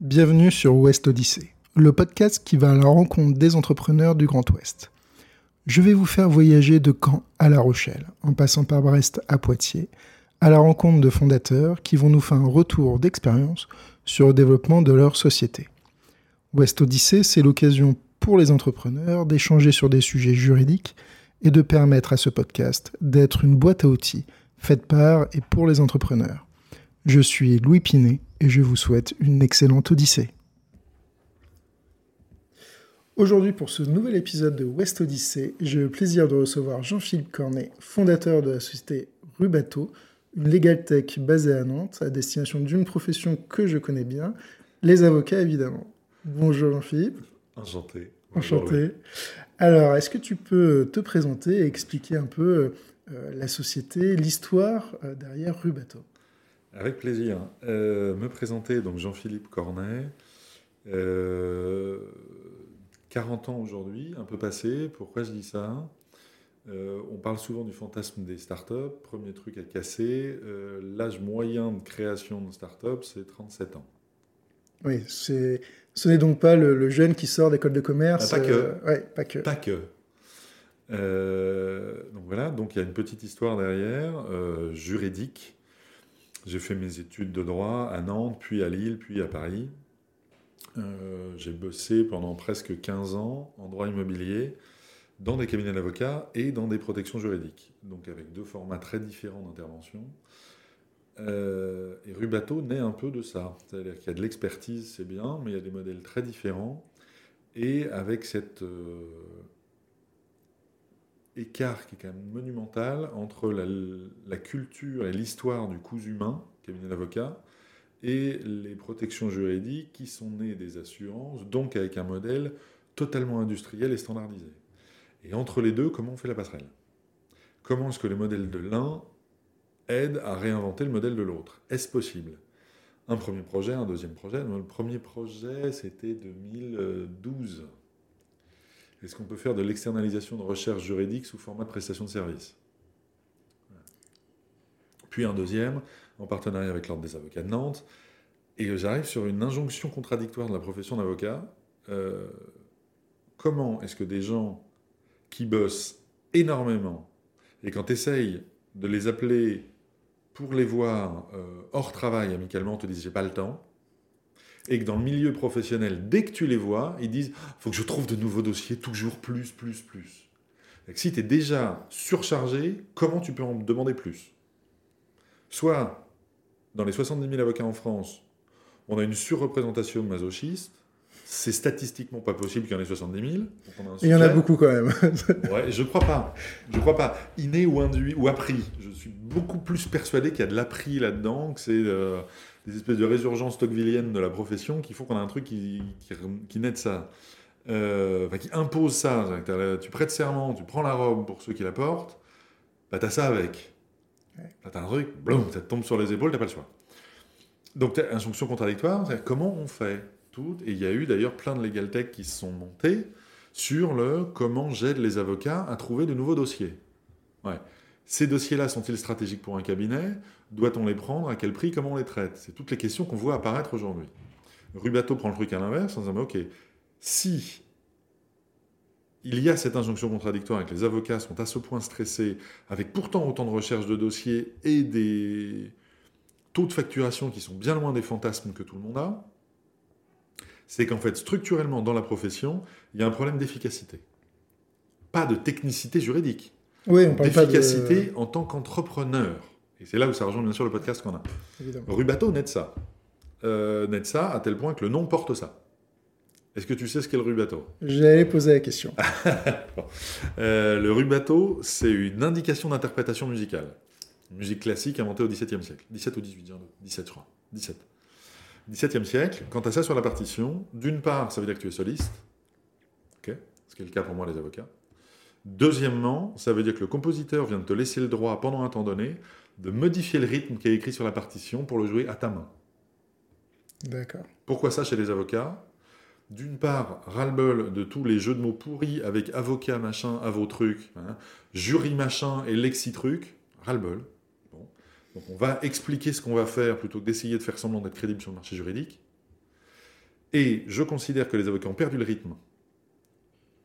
Bienvenue sur Ouest Odyssée, le podcast qui va à la rencontre des entrepreneurs du Grand Ouest. Je vais vous faire voyager de Caen à La Rochelle, en passant par Brest à Poitiers, à la rencontre de fondateurs qui vont nous faire un retour d'expérience sur le développement de leur société. Ouest Odyssée, c'est l'occasion pour les entrepreneurs d'échanger sur des sujets juridiques et de permettre à ce podcast d'être une boîte à outils faite par et pour les entrepreneurs. Je suis Louis Pinet et je vous souhaite une excellente odyssée. Aujourd'hui, pour ce nouvel épisode de West Odyssée, j'ai le plaisir de recevoir Jean-Philippe Cornet, fondateur de la société Rubato, une legal tech basée à Nantes, à destination d'une profession que je connais bien, les avocats évidemment. Bonjour Jean-Philippe. Enchanté. Enchanté. Alors, est-ce que tu peux te présenter et expliquer un peu euh, la société, l'histoire euh, derrière Rubato? Avec plaisir. Euh, me présenter, donc Jean-Philippe Cornet. 40 ans aujourd'hui, un peu passé. Pourquoi je dis ça? On parle souvent du fantasme des startups. Premier truc à casser, l'âge moyen de création de start-up, c'est 37 ans. Oui, c'est ce n'est donc pas le, jeune qui sort d'école de commerce. Ah, pas que. Euh, pas que. Pas que. Euh, donc voilà, donc il y a une petite histoire derrière, euh, juridique. J'ai fait mes études de droit à Nantes, puis à Lille, puis à Paris. j'ai bossé pendant presque 15 ans en droit immobilier, dans des cabinets d'avocats et dans des protections juridiques. Donc avec deux formats très différents d'intervention. Euh, et Rubato naît un peu de ça. C'est-à-dire qu'il y a de l'expertise, c'est bien, mais il y a des modèles très différents. Et avec cet euh, écart qui est quand même monumental entre la, culture et l'histoire du coût humain, cabinet d'avocat, et les protections juridiques qui sont nées des assurances, donc avec un modèle totalement industriel et standardisé. Et entre les deux, comment on fait la passerelle? Comment est-ce que les modèles de l'un aide à réinventer le modèle de l'autre? Est-ce possible? Un premier projet, un deuxième projet. Le premier projet, c'était 2012. Est-ce qu'on peut faire de l'externalisation de recherche juridique sous format de prestation de service Puis un deuxième, en partenariat avec l'Ordre des avocats de Nantes. Et j'arrive sur une injonction contradictoire de la profession d'avocat. Euh, comment est-ce que des gens qui bossent énormément, et quand tu essayes de les appeler pour les voir euh, hors travail amicalement, te disent j'ai pas le temps. Et que dans le milieu professionnel, dès que tu les vois, ils disent faut que je trouve de nouveaux dossiers, toujours plus, plus, plus. Si tu es déjà surchargé, comment tu peux en demander plus? Soit, dans les 70 000 avocats en France, on a une surreprésentation de masochistes, c'est statistiquement pas possible qu'il y en ait 70 000. Il y en a beaucoup quand même. ouais, je crois pas. Je crois pas. Inné ou induit ou appris. Je suis beaucoup plus persuadé qu'il y a de l'appris là-dedans, que c'est euh, des espèces de résurgences tocquevilliennes de la profession qui font qu'on a un truc qui, qui, naît de ça. Euh, qui impose ça. Tu prêtes serment, tu prends la robe pour ceux qui la portent, bah t'as ça avec. Là t'as un truc, boum, ça te tombe sur les épaules, t'as pas le choix. Donc t'as injonction contradictoire, comment on fait et il y a eu d'ailleurs plein de legal tech qui se sont montés sur le comment j'aide les avocats à trouver de nouveaux dossiers. Ouais. Ces dossiers-là sont-ils stratégiques pour un cabinet? Doit-on les prendre? À quel prix? Comment on les traite? C'est toutes les questions qu'on voit apparaître aujourd'hui. Rubato prend le truc à l'inverse en disant OK, si il y a cette injonction contradictoire et que les avocats sont à ce point stressés, avec pourtant autant de recherches de dossiers et des taux de facturation qui sont bien loin des fantasmes que tout le monde a, c'est qu'en fait, structurellement, dans la profession, il y a un problème d'efficacité. Pas de technicité juridique. Oui, D'efficacité de... en tant qu'entrepreneur. Et c'est là où ça rejoint bien sûr le podcast qu'on a. Évidemment. Rubato naît de ça. Euh, naît de ça à tel point que le nom porte ça. Est-ce que tu sais ce qu'est le rubato? J'allais poser la question. Euh, le rubato, c'est une indication d'interprétation musicale. Une musique classique inventée au XVIIe siècle. 17 ou 18, 17 je crois. 17. XVIIe siècle, quant à ça sur la partition, d'une part, ça veut dire que tu es soliste, ce qui est le cas pour moi les avocats. Deuxièmement, ça veut dire que le compositeur vient de te laisser le droit, pendant un temps donné, de modifier le rythme qui est écrit sur la partition pour le jouer à ta main. D'accord. Pourquoi ça chez les avocats? D'une part, ras-le-bol de tous les jeux de mots pourris avec avocat machin à vos trucs, hein, jury machin et lexi truc, ras-le-bol. Donc on va expliquer ce qu'on va faire plutôt que d'essayer de faire semblant d'être crédible sur le marché juridique. Et je considère que les avocats ont perdu le rythme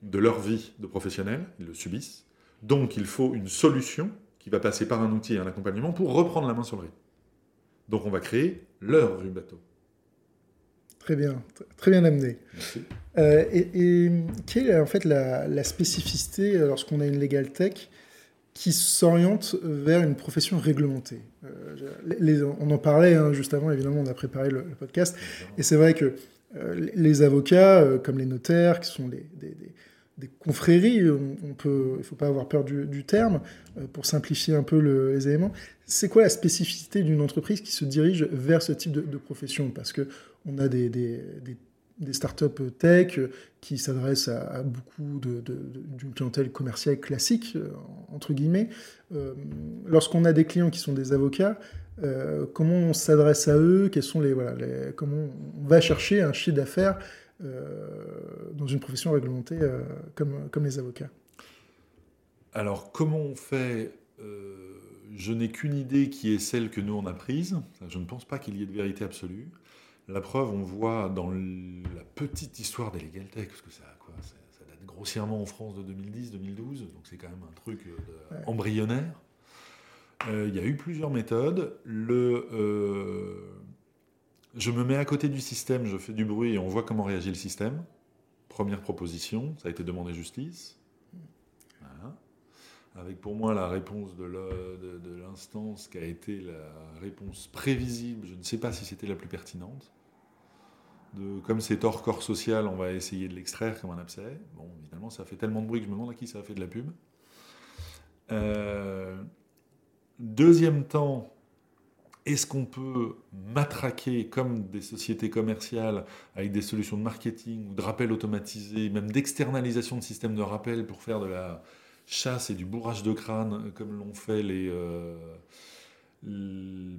de leur vie de professionnel, ils le subissent. Donc il faut une solution qui va passer par un outil et un accompagnement pour reprendre la main sur le rythme. Donc on va créer leur rue bateau. Très bien, très bien amené. Euh, et, quelle est en fait la, spécificité euh, lorsqu'on a une legal tech qui s'oriente vers une profession réglementée? Euh, On en parlait hein, juste avant, évidemment, on a préparé le, podcast, et c'est vrai que les avocats, comme les notaires, qui sont des, des confréries, on, peut, il ne faut pas avoir peur du, terme, pour simplifier un peu les éléments. C'est quoi la spécificité d'une entreprise qui se dirige vers ce type de, profession? Parce que on a des, startups tech qui s'adressent à, beaucoup d'une clientèle commerciale classique, euh, entre guillemets. Euh, lorsqu'on a des clients qui sont des avocats, euh, comment on s'adresse à eux Quels sont les, voilà, Comment on va chercher un chiffre d'affaires dans une profession réglementée comme, comme les avocats Alors, comment on fait je n'ai qu'une idée qui est celle que nous on a prise. Je ne pense pas qu'il y ait de vérité absolue. La preuve, on voit dans la petite histoire des Legal Tech, parce que ça, quoi, ça, date grossièrement en France de 2010-2012, donc c'est quand même un truc euh, embryonnaire. Euh, il y a eu plusieurs méthodes. Euh, je me mets à côté du système, je fais du bruit et on voit comment réagit le système. Première proposition, ça a été demandé justice. Avec pour moi la réponse de l'instance qui a été la réponse prévisible, je ne sais pas si c'était la plus pertinente comme c'est hors corps social, on va essayer de l'extraire comme un abcès. Bon, évidemment, ça fait tellement de bruit que je me demande à qui ça a fait de la pub. Euh, deuxième temps, est-ce qu'on peut matraquer comme des sociétés commerciales avec des solutions de marketing ou de rappel automatisé, même d'externalisation de systèmes de rappel pour faire de la chasse et du bourrage de crâne comme l'ont fait les, euh,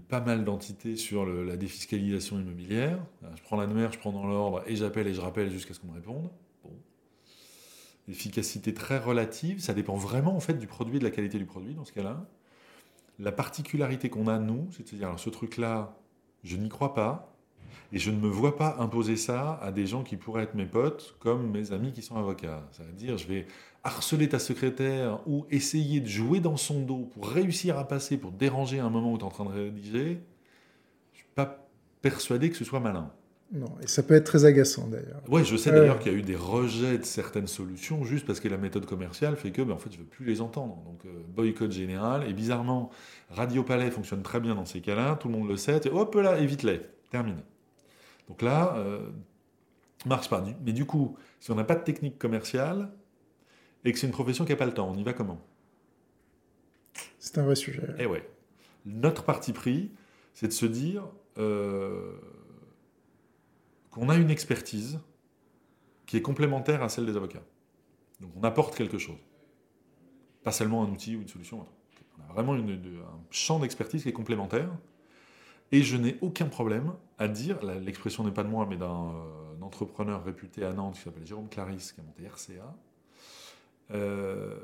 pas mal d'entités sur la défiscalisation immobilière? Je prends l'annuaire, je prends dans l'ordre et j'appelle et je rappelle jusqu'à ce qu'on me réponde. Bon. Efficacité très relative, ça dépend vraiment en fait du produit et de la qualité du produit dans ce cas-là. La particularité qu'on a nous, c'est de se dire alors ce truc-là, je n'y crois pas et je ne me vois pas imposer ça à des gens qui pourraient être mes potes comme mes amis qui sont avocats. Ça veut dire je vais harceler ta secrétaire ou essayer de jouer dans son dos pour réussir à passer, pour déranger un moment où tu es en train de rédiger, je suis pas persuadé que ce soit malin. Non, et ça peut être très agaçant d'ailleurs. Oui, je sais d'ailleurs qu'il y a eu des rejets de certaines solutions juste parce que la méthode commerciale fait que, ben, en fait, je veux plus les entendre. Donc, euh, boycott général. Et bizarrement, Radio Palais fonctionne très bien dans ces cas-là. Tout le monde le sait. Et hop là, évite-les. Terminé. Donc là, euh, marche pas. Mais du coup, si on n'a pas de technique commerciale, et que c'est une profession qui n'a pas le temps. On y va comment? C'est un vrai sujet. Eh ouais. Notre parti pris, c'est de se dire euh, qu'on a une expertise qui est complémentaire à celle des avocats. Donc on apporte quelque chose. Pas seulement un outil ou une solution. On a vraiment un champ d'expertise qui est complémentaire. Et je n'ai aucun problème à dire, l'expression n'est pas de moi, mais d'un euh, entrepreneur réputé à Nantes qui s'appelle Jérôme Clarisse, qui a monté RCA, euh,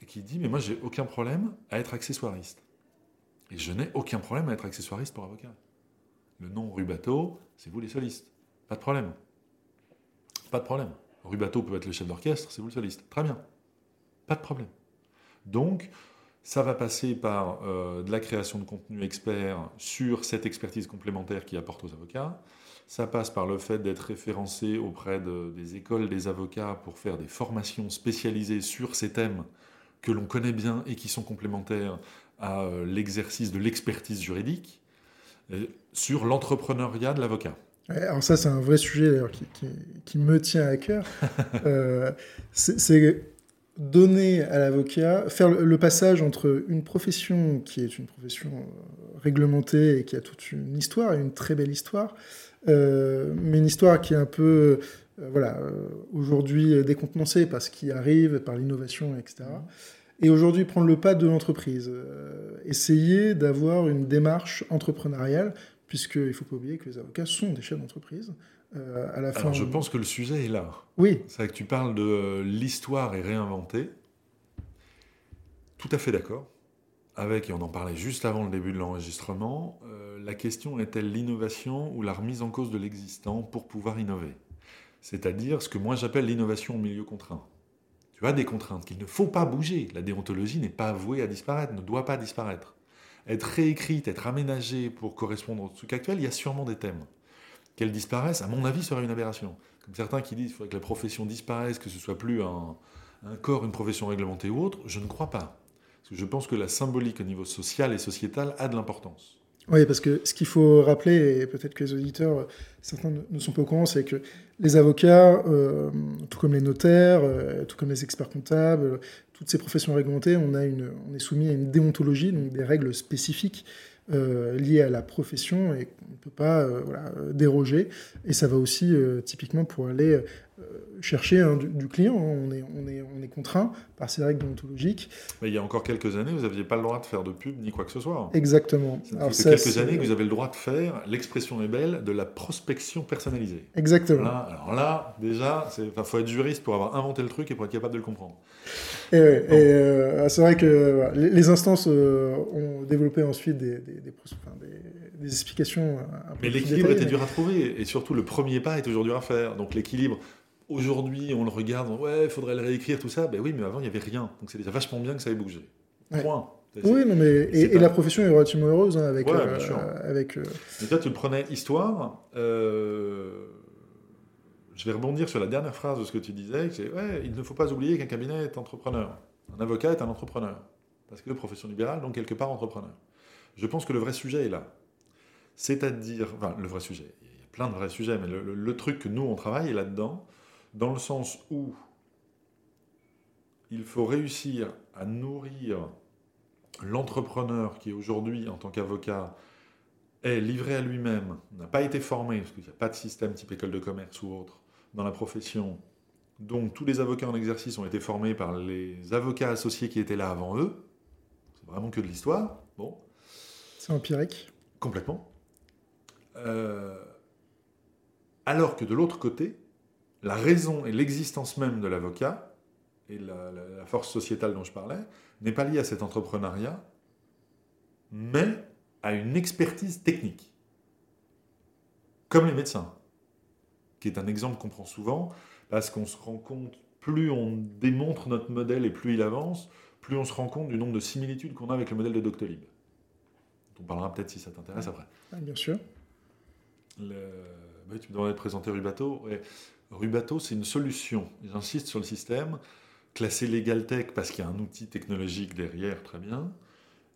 et qui dit Mais moi, j'ai aucun problème à être accessoiriste. Et je n'ai aucun problème à être accessoiriste pour avocat. Le nom Rubato, c'est vous les solistes. Pas de problème. Pas de problème. Rubato peut être le chef d'orchestre, c'est vous le soliste. Très bien. Pas de problème. Donc, ça va passer par euh, de la création de contenu expert sur cette expertise complémentaire qui apporte aux avocats. Ça passe par le fait d'être référencé auprès des écoles des avocats pour faire des formations spécialisées sur ces thèmes que l'on connaît bien et qui sont complémentaires à euh, l'exercice de l'expertise juridique, sur l'entrepreneuriat de l'avocat. Alors ça, c'est un vrai sujet qui, me tient à cœur. Euh, c'est donner à l'avocat, faire le, passage entre une profession qui est une profession réglementée et qui a toute une histoire, une très belle histoire, euh, mais une histoire qui est un peu, euh, voilà, euh, aujourd'hui décontenancée par ce qui arrive, par l'innovation, etc. Et aujourd'hui prendre le pas de l'entreprise, essayer d'avoir une démarche entrepreneuriale, puisqu'il ne faut pas oublier que les avocats sont des chefs d'entreprise. à la fin, Alors je pense que le sujet est là. Oui. C'est vrai que tu parles de l'histoire est réinventée. Tout à fait d'accord. avec, et on en parlait juste avant le début de l'enregistrement, euh, la question est-elle l'innovation ou la remise en cause de l'existant pour pouvoir innover? C'est-à-dire ce que moi j'appelle l'innovation au milieu contraint. Tu as des contraintes qu'il ne faut pas bouger. La déontologie n'est pas vouée à disparaître, ne doit pas disparaître. Être réécrite, être aménagée pour correspondre au truc actuel, il y a sûrement des thèmes. Qu'elle disparaisse, à mon avis, serait une aberration. Comme certains qui disent qu'il faudrait que la profession disparaisse, que ce soit plus un, un corps, une profession réglementée ou autre, je ne crois pas. Parce que je pense que la symbolique au niveau social et sociétal a de l'importance. Oui, parce que ce qu'il faut rappeler, et peut-être que les auditeurs, certains ne sont pas au courant, c'est que les avocats, euh, tout comme les notaires, euh, tout comme les experts comptables, toutes ces professions réglementées, on, est soumis à une déontologie, donc des règles spécifiques euh, liées à la profession et qu'on ne peut pas déroger. Et ça va aussi typiquement pour aller chercher hein, du, client. Hein. On, est, on, est, on est contraint par ces règles déontologiques. Mais il y a encore quelques années, vous n'aviez pas le droit de faire de pub ni quoi que ce soit. Exactement. Ça fait quelques années que vous avez le droit de faire, l'expression est belle, de la prospection personnalisée. Exactement. alors là, déjà, il faut être juriste pour avoir inventé le truc et pour être capable de le comprendre. Et, euh, c'est vrai que les, instances euh, ont développé ensuite des, des, des, des explications. mais l'équilibre était dur à trouver et surtout le premier pas est toujours dur à faire. Donc l'équilibre, Aujourd'hui, on le regarde, ouais, il faudrait le réécrire, tout ça. Ben oui, mais avant, il n'y avait rien. Donc c'est déjà vachement bien que ça ait bougé. Point. Oui, non, mais et, la profession est relativement heureuse hein, avec. Ouais, euh, avec euh, Mais toi, tu le prenais histoire. Euh, je vais rebondir sur la dernière phrase de ce que tu disais. C'est ouais, il ne faut pas oublier qu'un cabinet est entrepreneur. Un avocat est un entrepreneur. Parce que profession libérale, donc quelque part entrepreneur. Je pense que le vrai sujet est là. C'est-à-dire, enfin, le vrai sujet. Il y a plein de vrais sujets, mais le, le truc que nous on travaille est là-dedans dans le sens où il faut réussir à nourrir l'entrepreneur qui aujourd'hui, en tant qu'avocat, est livré à lui-même, n'a pas été formé, parce qu'il n'y a pas de système type école de commerce ou autre dans la profession. Donc tous les avocats en exercice ont été formés par les avocats associés qui étaient là avant eux. C'est vraiment que de l'histoire. Bon. C'est empirique. Complètement. Euh, alors que de l'autre côté, la raison et l'existence même de l'avocat, et la, force sociétale dont je parlais, n'est pas liée à cet entrepreneuriat, mais à une expertise technique. Comme les médecins, qui est un exemple qu'on prend souvent, parce qu'on se rend compte, plus on démontre notre modèle et plus il avance, plus on se rend compte du nombre de similitudes qu'on a avec le modèle de Doctolib. On parlera peut-être si ça t'intéresse après. bien sûr. Le... tu me demandais de présenter Rubato. Rubato, c'est une solution. J'insiste sur le système. Classé LegalTech parce qu'il y a un outil technologique derrière, très bien.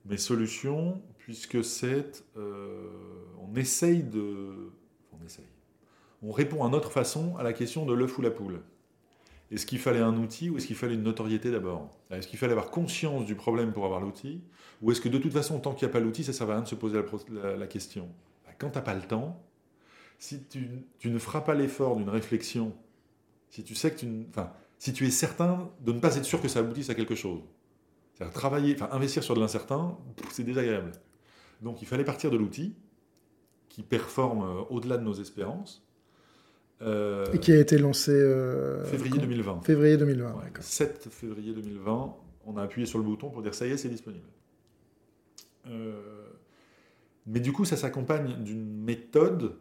Mais solution, puisque c'est. Euh, on essaye de. On essaye. On répond à notre façon à la question de l'œuf ou la poule. Est-ce qu'il fallait un outil ou est-ce qu'il fallait une notoriété d'abord? Est-ce qu'il fallait avoir conscience du problème pour avoir l'outil? Ou est-ce que de toute façon, tant qu'il n'y a pas l'outil, ça ne sert à rien de se poser la, question? Bah, Quand tu n'as pas le temps, si tu, ne feras pas l'effort d'une réflexion, si tu sais que tu, enfin, si tu es certain de ne pas être sûr que ça aboutisse à quelque chose, c'est-à-dire travailler, enfin, investir sur de l'incertain, c'est désagréable. Donc il fallait partir de l'outil qui performe euh, au-delà de nos espérances. Euh, Et qui a été lancé euh, février 2020. Février 2020. 7 février 2020, on a appuyé sur le bouton pour dire ça y est, c'est disponible. mais du coup, ça s'accompagne d'une méthode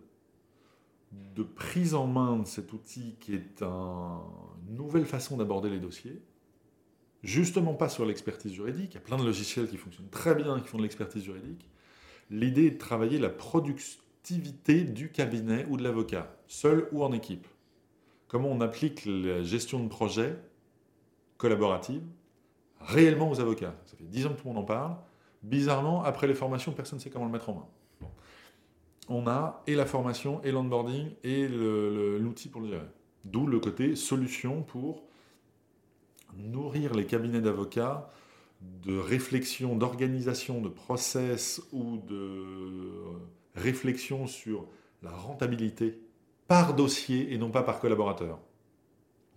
de prise en main de cet outil qui est une nouvelle façon d'aborder les dossiers, justement pas sur l'expertise juridique, il y a plein de logiciels qui fonctionnent très bien, qui font de l'expertise juridique. L'idée est de travailler la productivité du cabinet ou de l'avocat, seul ou en équipe. Comment on applique la gestion de projet collaborative réellement aux avocats. Ça fait dix ans que tout le monde en parle. Bizarrement, après les formations, personne ne sait comment le mettre en main on a et la formation, et l'onboarding, et l'outil pour le gérer. D'où le côté solution pour nourrir les cabinets d'avocats de réflexion, d'organisation, de process ou de réflexion sur la rentabilité par dossier et non pas par collaborateur.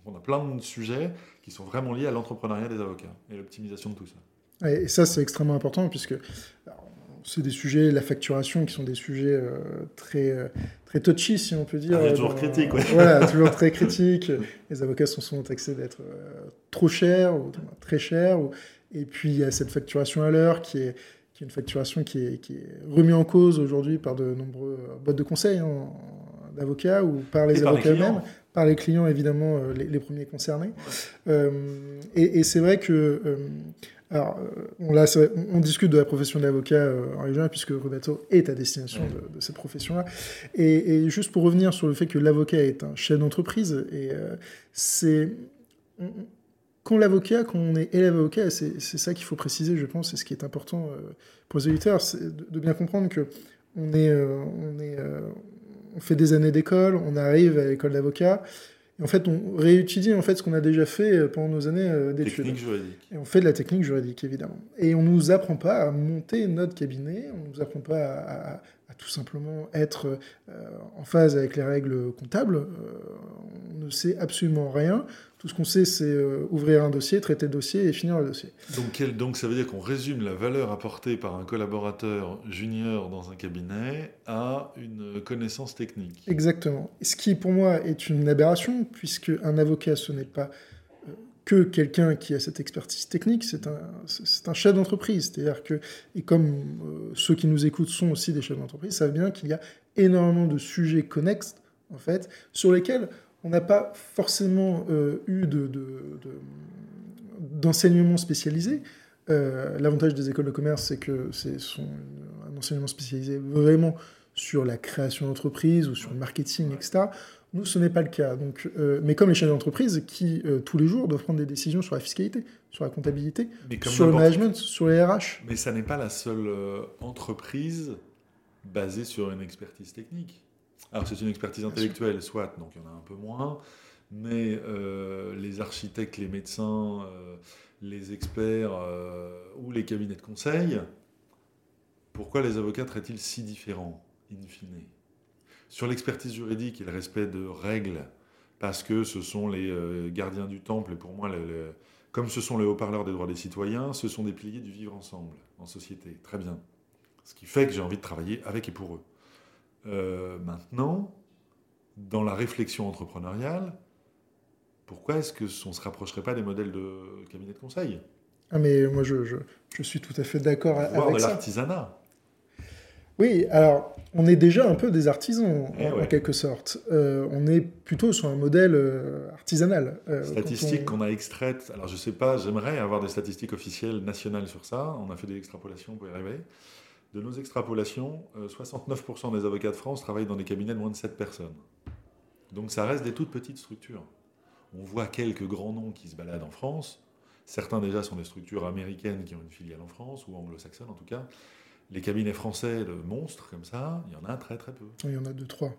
On a plein de sujets qui sont vraiment liés à l'entrepreneuriat des avocats et l'optimisation de tout ça. Et ça, c'est extrêmement important puisque c'est des sujets, la facturation, qui sont des sujets euh, très, euh, très touchy, si on peut dire. Ah, toujours critique, ouais. Voilà, toujours très critique. Les avocats sont souvent taxés d'être euh, trop chers ou très chers. Et puis il y a cette facturation à l'heure qui est, qui est une facturation qui est, qui est remise en cause aujourd'hui par de nombreux boîtes de conseil hein, d'avocats ou par les avocats eux-mêmes, par les clients évidemment les, premiers concernés. Euh, et, c'est vrai que euh, alors, on, là, on, discute de la profession d'avocat en région, puisque Roberto est à destination de, cette profession-là. Et, juste pour revenir sur le fait que l'avocat est un chef d'entreprise, et c'est quand l'avocat, quand on est élève avocat, c'est ça qu'il faut préciser, je pense, et ce qui est important pour les auditeurs, c'est de, bien comprendre que on est, on est, on fait des années d'école, on arrive à l'école d'avocat, et en fait, on réétudie en fait ce qu'on a déjà fait euh, pendant nos années euh, d'études. Technique juridique. Et on fait de la technique juridique, évidemment. Et on ne nous apprend pas à monter notre cabinet, on ne nous apprend pas à, tout simplement être euh, en phase avec les règles comptables. on ne sait absolument rien. Tout ce qu'on sait, c'est euh, ouvrir un dossier, traiter le dossier et finir le dossier. Donc, donc ça veut dire qu'on résume la valeur apportée par un collaborateur junior dans un cabinet à une connaissance technique. Exactement. Ce qui, pour moi, est une aberration, puisque un avocat, ce n'est pas euh, que quelqu'un qui a cette expertise technique, c'est un, chef d'entreprise. C'est-à-dire que, et comme euh, ceux qui nous écoutent sont aussi des chefs d'entreprise, savent bien qu'il y a énormément de sujets connexes, en fait, sur lesquels on n'a pas forcément euh, eu d'enseignement spécialisé. Euh, l'avantage des écoles de commerce, c'est que c'est un enseignement spécialisé vraiment sur la création d'entreprise ou sur le marketing, etc. Nous, ce n'est pas le cas. Donc, euh, mais comme les chefs d'entreprise qui, tous les jours, doivent prendre des décisions sur la fiscalité, sur la comptabilité, sur le management, sur les RH. Mais ça n'est pas la seule entreprise basée sur une expertise technique. Alors c'est une expertise intellectuelle, soit, donc il y en a un peu moins, mais euh, les architectes, les médecins, euh, les experts euh, ou les cabinets de conseil, pourquoi les avocats traitent-ils si différents, in fine? Sur l'expertise juridique et le respect de règles, parce que ce sont les gardiens du temple, et pour moi, comme ce sont les haut-parleurs des droits des citoyens, ce sont des piliers du vivre ensemble, en société. Très bien. Ce qui fait que j'ai envie de travailler avec et pour eux. Euh, maintenant, dans la réflexion entrepreneuriale, pourquoi est-ce qu'on ne se rapprocherait pas des modèles de cabinet de conseil? Ah mais moi je, je, suis tout à fait d'accord avec de l'artisanat. Oui, alors on est déjà un peu des artisans eh en, quelque sorte. Euh, on est plutôt sur un modèle euh, artisanal. statistiques qu'on a extraites. Alors je sais pas, j'aimerais avoir des statistiques officielles nationales sur ça. On a fait des extrapolations pour y arriver. De nos extrapolations, 69% euh, des avocats de France travaillent dans des cabinets de moins de 7 personnes. Donc ça reste des toutes petites structures. On voit quelques grands noms qui se baladent en France. Certains déjà sont des structures américaines qui ont une filiale en France, ou anglo-saxonnes en tout cas. Les cabinets français de monstres comme ça, il y en a très très peu. Il y en a deux, trois.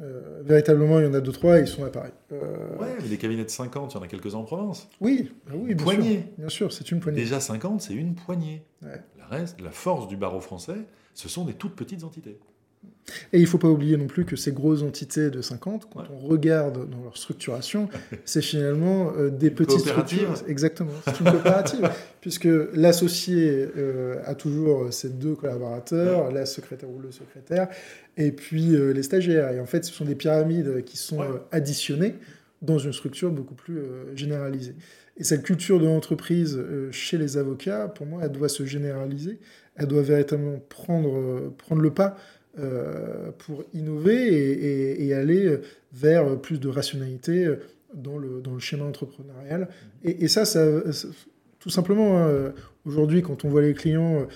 Euh, véritablement, il y en a deux, trois et ils sont à Paris. Euh... Ouais, mais les cabinets de 50, il y en a quelques-uns en province. Oui, bah oui bien poignée. Sûr. Bien sûr, c'est une poignée. Déjà 50, c'est une poignée. La, reste, la force du barreau français, ce sont des toutes petites entités. Et il ne faut pas oublier non plus que ces grosses entités de 50, quand on regarde dans leur structuration, c'est finalement euh, des petites structures. Exactement, c'est une coopérative. puisque l'associé euh, a toujours ses deux collaborateurs, la secrétaire ou le secrétaire, et puis euh, les stagiaires. Et en fait, ce sont des pyramides qui sont additionnées dans une structure beaucoup plus généralisée. Et cette culture de l'entreprise chez les avocats, pour moi, elle doit se généraliser. Elle doit véritablement prendre, prendre le pas euh, pour innover et, aller vers plus de rationalité dans le, dans le schéma entrepreneurial. Et, ça, ça, tout simplement, hein, aujourd'hui, quand on voit les clients,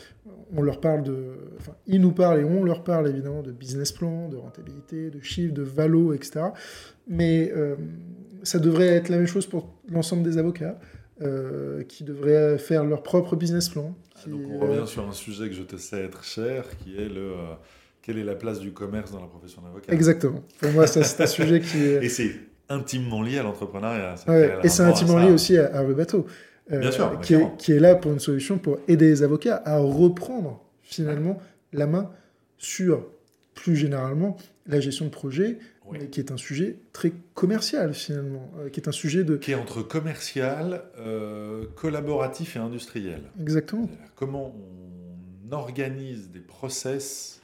on leur parle de. Enfin, ils nous parlent et on leur parle évidemment de business plan, de rentabilité, de chiffre, de valo, etc. Mais euh, ça devrait être la même chose pour l'ensemble des avocats. Euh, qui devraient faire leur propre business plan. donc on revient sur un sujet que je te sais être cher, qui est le, quelle est la place du commerce dans la profession d'avocat Exactement. Pour moi, c'est un sujet qui est... Et c'est intimement lié à l'entrepreneuriat. et c'est intimement lié aussi à, à Bateau. Euh, bien sûr, qui, est, qui, est, là pour une solution pour aider les avocats à reprendre finalement la main sur, plus généralement, la gestion de projet, qui est un sujet très commercial finalement, euh, qui est un sujet de... Qui est entre commercial, euh, collaboratif et industriel. Exactement. Comment on organise des process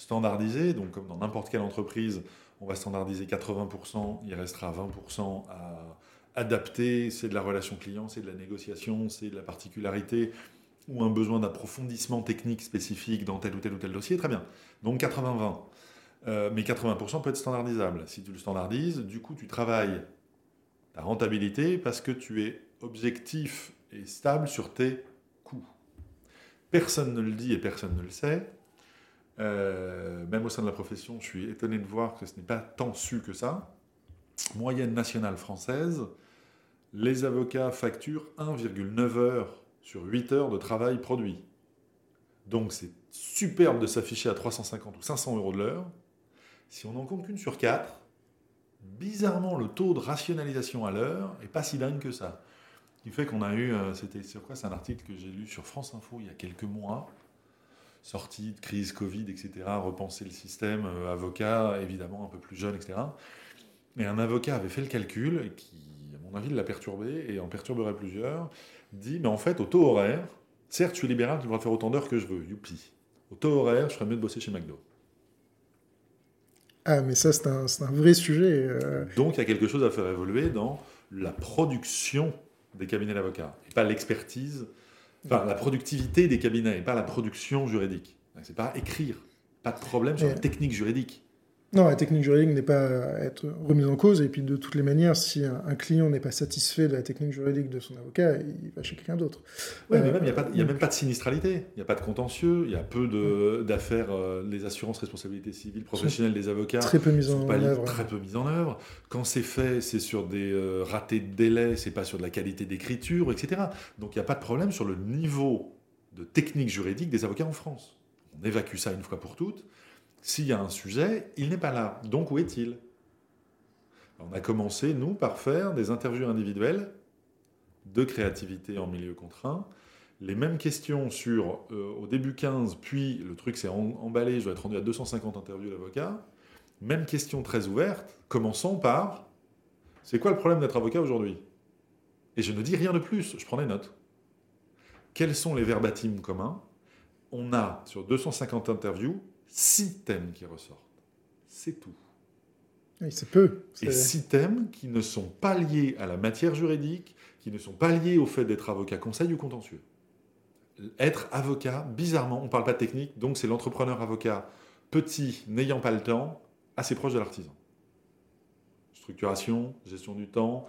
standardisé. Donc, comme dans n'importe quelle entreprise, on va standardiser 80%, il restera 20% à, adapté, c'est de la relation client, c'est de la négociation, c'est de la particularité ou un besoin d'approfondissement technique spécifique dans tel ou tel ou tel dossier, très bien. Donc 80-20. Euh, mais 80% peut être standardisable. Si tu le standardises, du coup, tu travailles ta rentabilité parce que tu es objectif et stable sur tes coûts. Personne ne le dit et personne ne le sait. Euh, même au sein de la profession, je suis étonné de voir que ce n'est pas tant su que ça. Moyenne nationale française, les avocats facturent 1,9 heures sur 8 heures de travail produit. Donc c'est superbe de s'afficher à 350 ou 500 euros de l'heure. Si on n'en compte qu'une sur 4, bizarrement le taux de rationalisation à l'heure est pas si dingue que ça. Ce fait qu'on a eu, euh, c'était sur quoi C'est un article que j'ai lu sur France Info il y a quelques mois, sortie de crise Covid, etc., repenser le système, euh, avocat, évidemment un peu plus jeune, etc. Et un avocat avait fait le calcul, qui, à mon avis, l'a perturbé, et en perturberait plusieurs, dit, mais en fait, au taux horaire, certes, je suis libéral, je devrais faire autant d'heures que je veux, youpi. Au taux horaire, je ferais mieux de bosser chez McDo. Ah, mais ça, c'est un, un, vrai sujet. Euh. Donc, il y a quelque chose à faire évoluer dans la production des cabinets d'avocats, et pas l'expertise, enfin, la productivité des cabinets, et pas la production juridique. C'est pas écrire, pas de problème sur la technique juridique. Non, la technique juridique n'est pas à être remise en cause. Et puis, de toutes les manières, si un, client n'est pas satisfait de la technique juridique de son avocat, il va chez quelqu'un d'autre. Oui, mais même, il n'y a, même pas de sinistralité. Il n'y a pas de contentieux. Il y a peu d'affaires, euh, les assurances responsabilité civile professionnelle des avocats. Très peu mises en, œuvre. Très peu mises en œuvre. Quand c'est fait, c'est sur des euh, ratés de délai, c'est pas sur de la qualité d'écriture, etc. Donc, il n'y a pas de problème sur le niveau de technique juridique des avocats en France. On évacue ça une fois pour toutes. S'il y a un sujet, il n'est pas là. Donc où est-il? On a commencé, nous, par faire des interviews individuelles de créativité en milieu contraint. Les mêmes questions sur, euh, au début 15, puis le truc s'est emballé, je dois être rendu à 250 interviews d'avocats. Même question très ouverte, commençons par, c'est quoi le problème d'être avocat aujourd'hui? Et je ne dis rien de plus, je prends des notes. Quels sont les verbatims communs? On a, sur 250 interviews, six thèmes qui ressortent. C'est tout. Oui, c'est peu. Et six thèmes qui ne sont pas liés à la matière juridique, qui ne sont pas liés au fait d'être avocat conseil ou contentieux. Être avocat, bizarrement, on ne parle pas de technique, donc c'est l'entrepreneur avocat petit, n'ayant pas le temps, assez proche de l'artisan. Structuration, gestion du temps,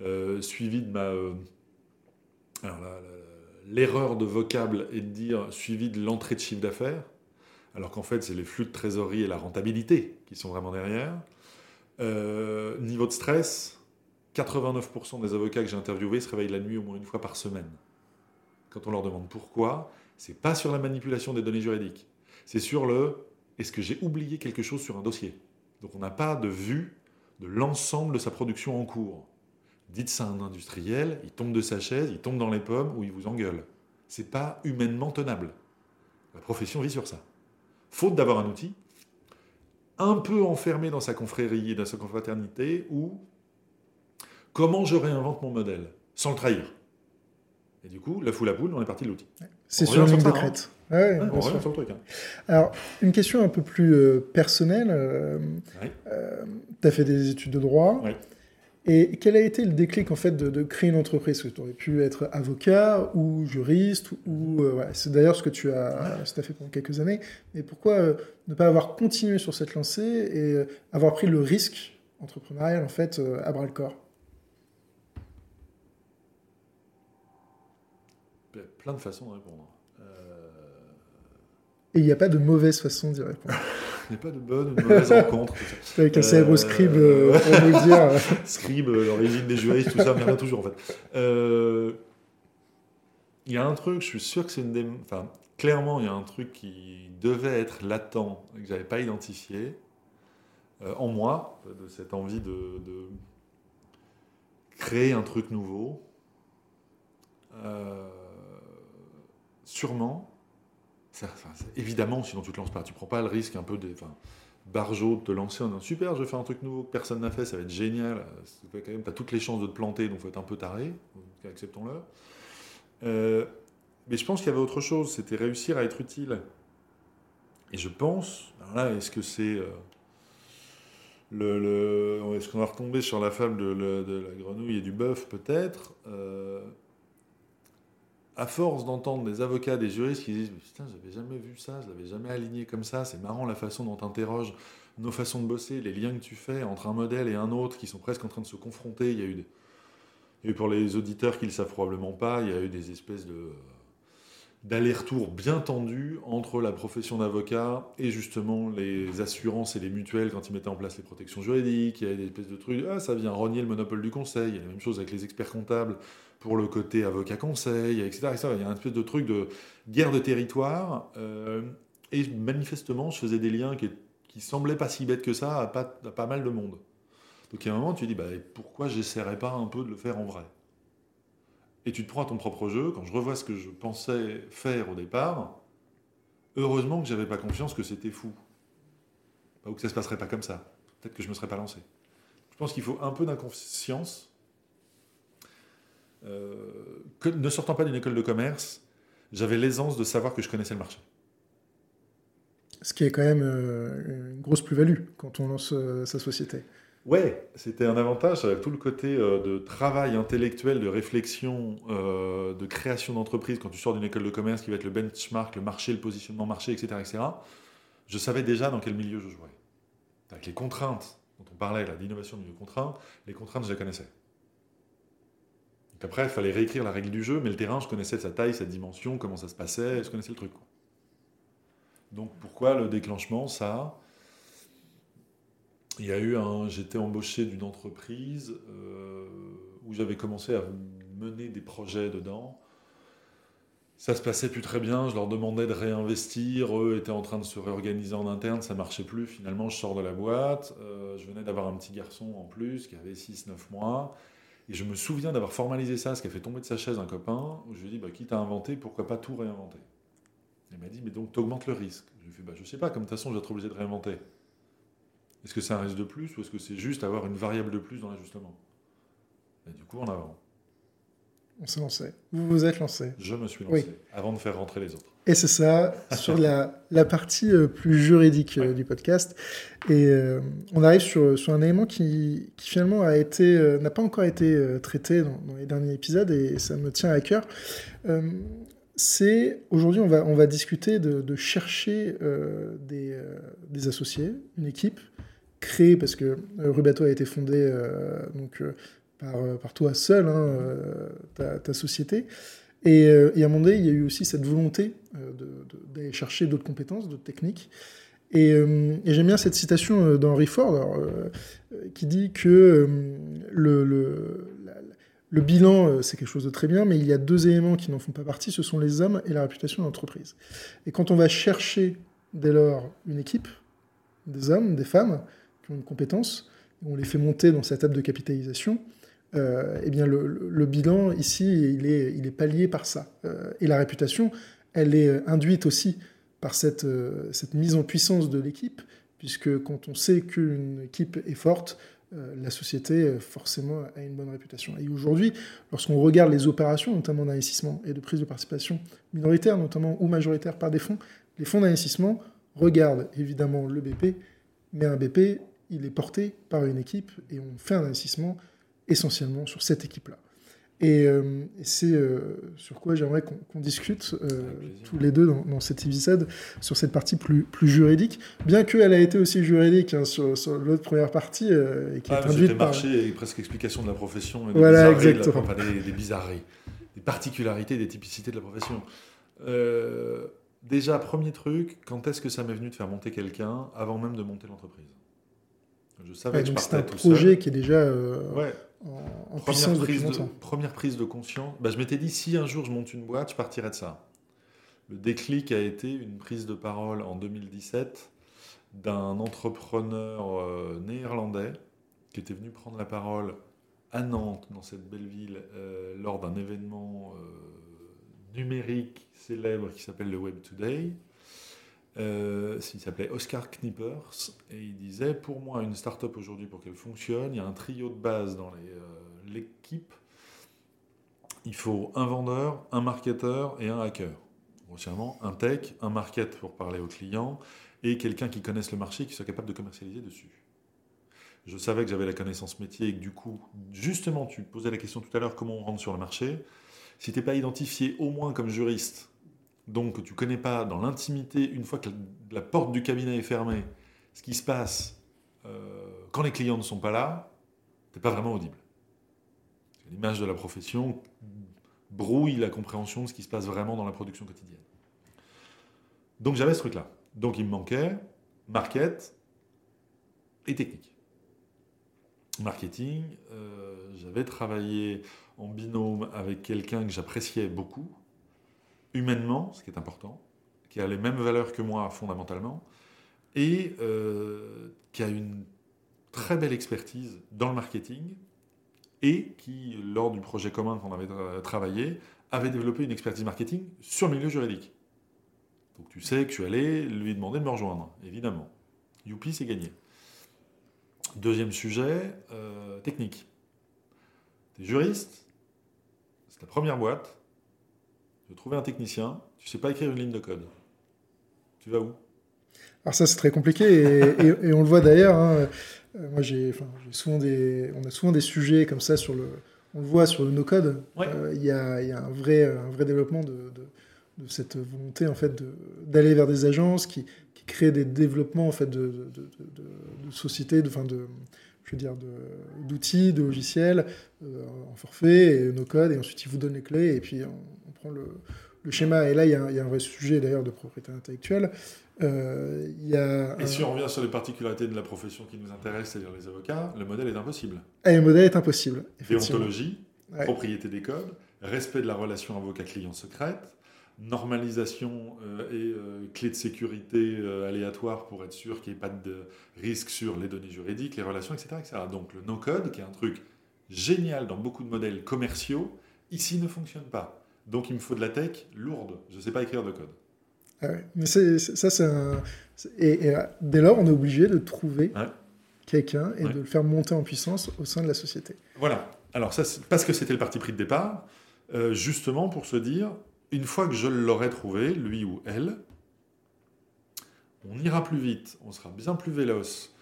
euh, suivi de ma... Euh, l'erreur de vocable est de dire suivi de l'entrée de chiffre d'affaires alors qu'en fait, c'est les flux de trésorerie et la rentabilité qui sont vraiment derrière. Euh, niveau de stress, 89% des avocats que j'ai interviewés se réveillent la nuit au moins une fois par semaine. Quand on leur demande pourquoi, c'est pas sur la manipulation des données juridiques, c'est sur le est-ce que j'ai oublié quelque chose sur un dossier? Donc on n'a pas de vue de l'ensemble de sa production en cours. Dites ça à un industriel, il tombe de sa chaise, il tombe dans les pommes ou il vous engueule. C'est pas humainement tenable. La profession vit sur ça faute d'avoir un outil, un peu enfermé dans sa confrérie et dans sa confraternité, ou comment je réinvente mon modèle sans le trahir? Et du coup, la foule à poule, on est parti de l'outil. C'est sur une ligne de crête. on revient sur le truc. Hein. Alors, une question un peu plus euh, personnelle. Euh, euh, tu as fait des études de droit. Et quel a été le déclic en fait de, créer une entreprise? Tu aurais pu être avocat ou juriste ou euh, c'est d'ailleurs ce que tu as, fait pendant quelques années. Mais pourquoi euh, ne pas avoir continué sur cette lancée et euh, avoir pris le risque entrepreneurial en fait à bras le corps? Plein de façons de répondre. Et il n'y a pas de mauvaise façon d'y répondre. Il n'y a pas de bonne ou de mauvaise rencontre. Avec un célèbre scribe euh, pour nous dire. scribe, euh, l'origine des juristes, tout ça, mais rien toujours en fait. Euh, il y a un truc, je suis sûr que c'est une des. Enfin, clairement, il y a un truc qui devait être latent et que je n'avais pas identifié en moi, de cette envie de, de créer un truc nouveau. sûrement évidemment, sinon tu te lances pas. Tu prends pas le risque un peu des. Enfin, barjot de te lancer en disant super, je vais faire un truc nouveau que personne n'a fait, ça va être génial. Tu as toutes les chances de te planter, donc faut être un peu taré, acceptons-le. Euh, mais je pense qu'il y avait autre chose, c'était réussir à être utile. Et je pense, là, est-ce que c'est. Euh, Est-ce qu'on va retomber sur la fable de, la grenouille et du bœuf, peut-être euh, À force d'entendre des avocats, des juristes qui disent Putain, j'avais jamais vu ça, je l'avais jamais aligné comme ça, c'est marrant la façon dont tu interroges nos façons de bosser, les liens que tu fais entre un modèle et un autre qui sont presque en train de se confronter. Il y a eu, et pour les auditeurs qui ne le savent probablement pas, il y a eu des espèces de d'aller-retour bien tendu entre la profession d'avocat et justement les assurances et les mutuelles quand ils mettaient en place les protections juridiques. Il y a des espèces de trucs, ah, ça vient rogner le monopole du conseil. Il y a la même chose avec les experts comptables pour le côté avocat-conseil, etc., Il y a un espèce de truc de guerre de territoire. Euh, et manifestement, je faisais des liens qui, qui semblaient pas si bêtes que ça à pas, mal de monde. Donc a un moment, tu te dis, bah, pourquoi j'essaierais pas un peu de le faire en vrai? Et tu te prends à ton propre jeu, quand je revois ce que je pensais faire au départ, heureusement que j'avais pas confiance que c'était fou. Ou que ça se passerait pas comme ça. Peut-être que je me serais pas lancé. Je pense qu'il faut un peu d'inconscience. Euh, ne sortant pas d'une école de commerce, j'avais l'aisance de savoir que je connaissais le marché. Ce qui est quand même euh, une grosse plus-value quand on lance euh, sa société. Ouais, c'était un avantage avec tout le côté euh, de travail intellectuel, de réflexion, euh, de création d'entreprise quand tu sors d'une école de commerce qui va être le benchmark, le marché, le positionnement marché, etc., etc. Je savais déjà dans quel milieu je jouais. Avec les contraintes dont on parlait, l'innovation du contraint, les contraintes, je les connaissais. Après, il fallait réécrire la règle du jeu, mais le terrain, je connaissais sa taille, sa dimension, comment ça se passait, je connaissais le truc. Donc pourquoi le déclenchement Ça, il y a eu un, j'étais embauché d'une entreprise euh, où j'avais commencé à mener des projets dedans. Ça se passait plus très bien, je leur demandais de réinvestir, eux étaient en train de se réorganiser en interne, ça marchait plus, finalement je sors de la boîte, euh, je venais d'avoir un petit garçon en plus qui avait 6-9 mois, et je me souviens d'avoir formalisé ça, ce qui a fait tomber de sa chaise un copain, où je lui ai dit, bah, quitte à inventer, pourquoi pas tout réinventer? Il m'a dit, mais donc tu augmentes le risque. Je lui ai fait, bah, je sais pas, comme de toute façon je vais être obligé de réinventer. Est-ce que c'est un risque de plus ou est-ce que c'est juste avoir une variable de plus dans l'ajustement? Et du coup, en avant. On s'est lancé. Vous vous êtes lancé. Je me suis lancé avant de faire rentrer les autres. Et c'est ça, sur la, partie euh, plus juridique euh, du podcast. Et euh, on arrive sur, sur un élément qui, qui finalement a été, n'a pas encore été traité dans, les derniers épisodes et ça me tient à cœur. c'est aujourd'hui, on va, on va discuter de, chercher des, des associés, une équipe créé, parce que Rubato a été fondé euh, donc, par, par, toi seul, hein, ta, société. Et, à un moment donné, il y a eu aussi cette volonté d'aller chercher d'autres compétences, d'autres techniques. Et, j'aime bien cette citation d'Henry Ford qui dit que le, le, le bilan, c'est quelque chose de très bien, mais il y a deux éléments qui n'en font pas partie, ce sont les hommes et la réputation de l'entreprise. Et quand on va chercher dès lors une équipe, des hommes, des femmes, qui ont une compétence, on les fait monter dans cette table de capitalisation, euh, eh bien le, bilan ici, il est, il est pallié par ça. Euh, et la réputation, elle est induite aussi par cette, euh, cette mise en puissance de l'équipe, puisque quand on sait qu'une équipe est forte, la société forcément a une bonne réputation. Et aujourd'hui, lorsqu'on regarde les opérations, notamment d'investissement et de prise de participation minoritaire, notamment ou majoritaire par des fonds, les fonds d'investissement regardent évidemment le BP, mais un BP il est porté par une équipe et on fait un investissement essentiellement sur cette équipe-là. Et, euh, c'est euh, sur quoi j'aimerais qu'on discute euh, tous les deux dans, cet épisode, sur cette partie plus, plus juridique, bien qu'elle a été aussi juridique hein, sur, l'autre première partie, et qui ah, est induite par... marché et presque explication de la profession, et des voilà, exactement. des, des, bizarreries, des particularités, des typicités de la profession. déjà, premier truc, quand est-ce que ça m'est venu de faire monter quelqu'un avant même de monter l'entreprise? Je savais que c'est un projet qui est déjà euh, en, première prise de, Première prise de conscience. Bah, je m'étais dit, si un jour je monte une boîte, je partirais de ça. Le déclic a été une prise de parole en 2017 d'un entrepreneur euh, néerlandais qui était venu prendre la parole à Nantes, dans cette belle ville, euh, lors d'un événement numérique célèbre qui s'appelle le Web Today. Euh, il s'appelait Oscar Knippers, et il disait, pour moi, une start-up aujourd'hui, pour qu'elle fonctionne, il y a un trio de base dans euh, l'équipe. il faut un vendeur, un marketeur et un hacker. Grossièrement, un tech, un market pour parler aux clients, et quelqu'un qui connaisse le marché, qui soit capable de commercialiser dessus. je savais que j'avais la connaissance métier et que du coup, justement, tu posais la question tout à l'heure, comment on rentre sur le marché Si tu n'es pas identifié au moins comme juriste, donc tu connais pas dans l'intimité, une fois que la porte du cabinet est fermée, ce qui se passe euh, quand les clients ne sont pas là, tu n'es pas vraiment audible. L'image de la profession brouille la compréhension de ce qui se passe vraiment dans la production quotidienne. Donc j'avais ce truc-là. Donc il me manquait market et technique. Marketing, euh, j'avais travaillé en binôme avec quelqu'un que j'appréciais beaucoup, humainement, ce qui est important, qui a les mêmes valeurs que moi fondamentalement, et euh, qui a une très belle expertise dans le marketing, et qui, lors du projet commun qu'on avait travaillé, avait développé une expertise marketing sur le milieu juridique. Donc tu sais que je suis allé lui demander de me rejoindre, évidemment. Youpi, c'est gagné. Deuxième sujet, euh, technique. Tu es juriste, c'est ta première boîte, trouver un technicien, tu sais pas écrire une ligne de code. Tu vas où? Alors ça c'est très compliqué et, on le voit d'ailleurs. Hein. Euh, moi j'ai, souvent des, on a souvent des sujets comme ça sur le, on le voit sur le no-code. Euh, il y, a, y, a, un vrai, un vrai développement de, de, cette volonté en fait d'aller vers des agences qui, qui, créent des développements en fait de, de sociétés, de, enfin de, je veux dire, d'outils, de, logiciels euh, en forfait et no-code et ensuite ils vous donnent les clés et puis on, le, le, schéma. Et là il y, a, il y a un vrai sujet d'ailleurs de propriété intellectuelle. Euh, y a et si on revient sur les particularités de la profession qui nous intéresse, c'est-à-dire les avocats, le modèle est impossible. Et le modèle est impossible. Déontologie, propriété des codes, respect de la relation avocat-client secrète, normalisation euh, et euh, clé de sécurité euh, aléatoire pour être sûr qu'il n'y ait pas de risque sur les données juridiques, les relations, etc., etc. Donc le no-code, qui est un truc génial dans beaucoup de modèles commerciaux, ici ne fonctionne pas. Donc il me faut de la tech lourde. Je ne sais pas écrire de code. Ah mais ça, c'est un. Et, dès lors, on est obligé de trouver quelqu'un et de le faire monter en puissance au sein de la société. Voilà. Alors, ça, parce que c'était le parti pris de départ, euh, justement pour se dire une fois que je l'aurai trouvé, lui ou elle, on ira plus vite, on sera bien plus véloce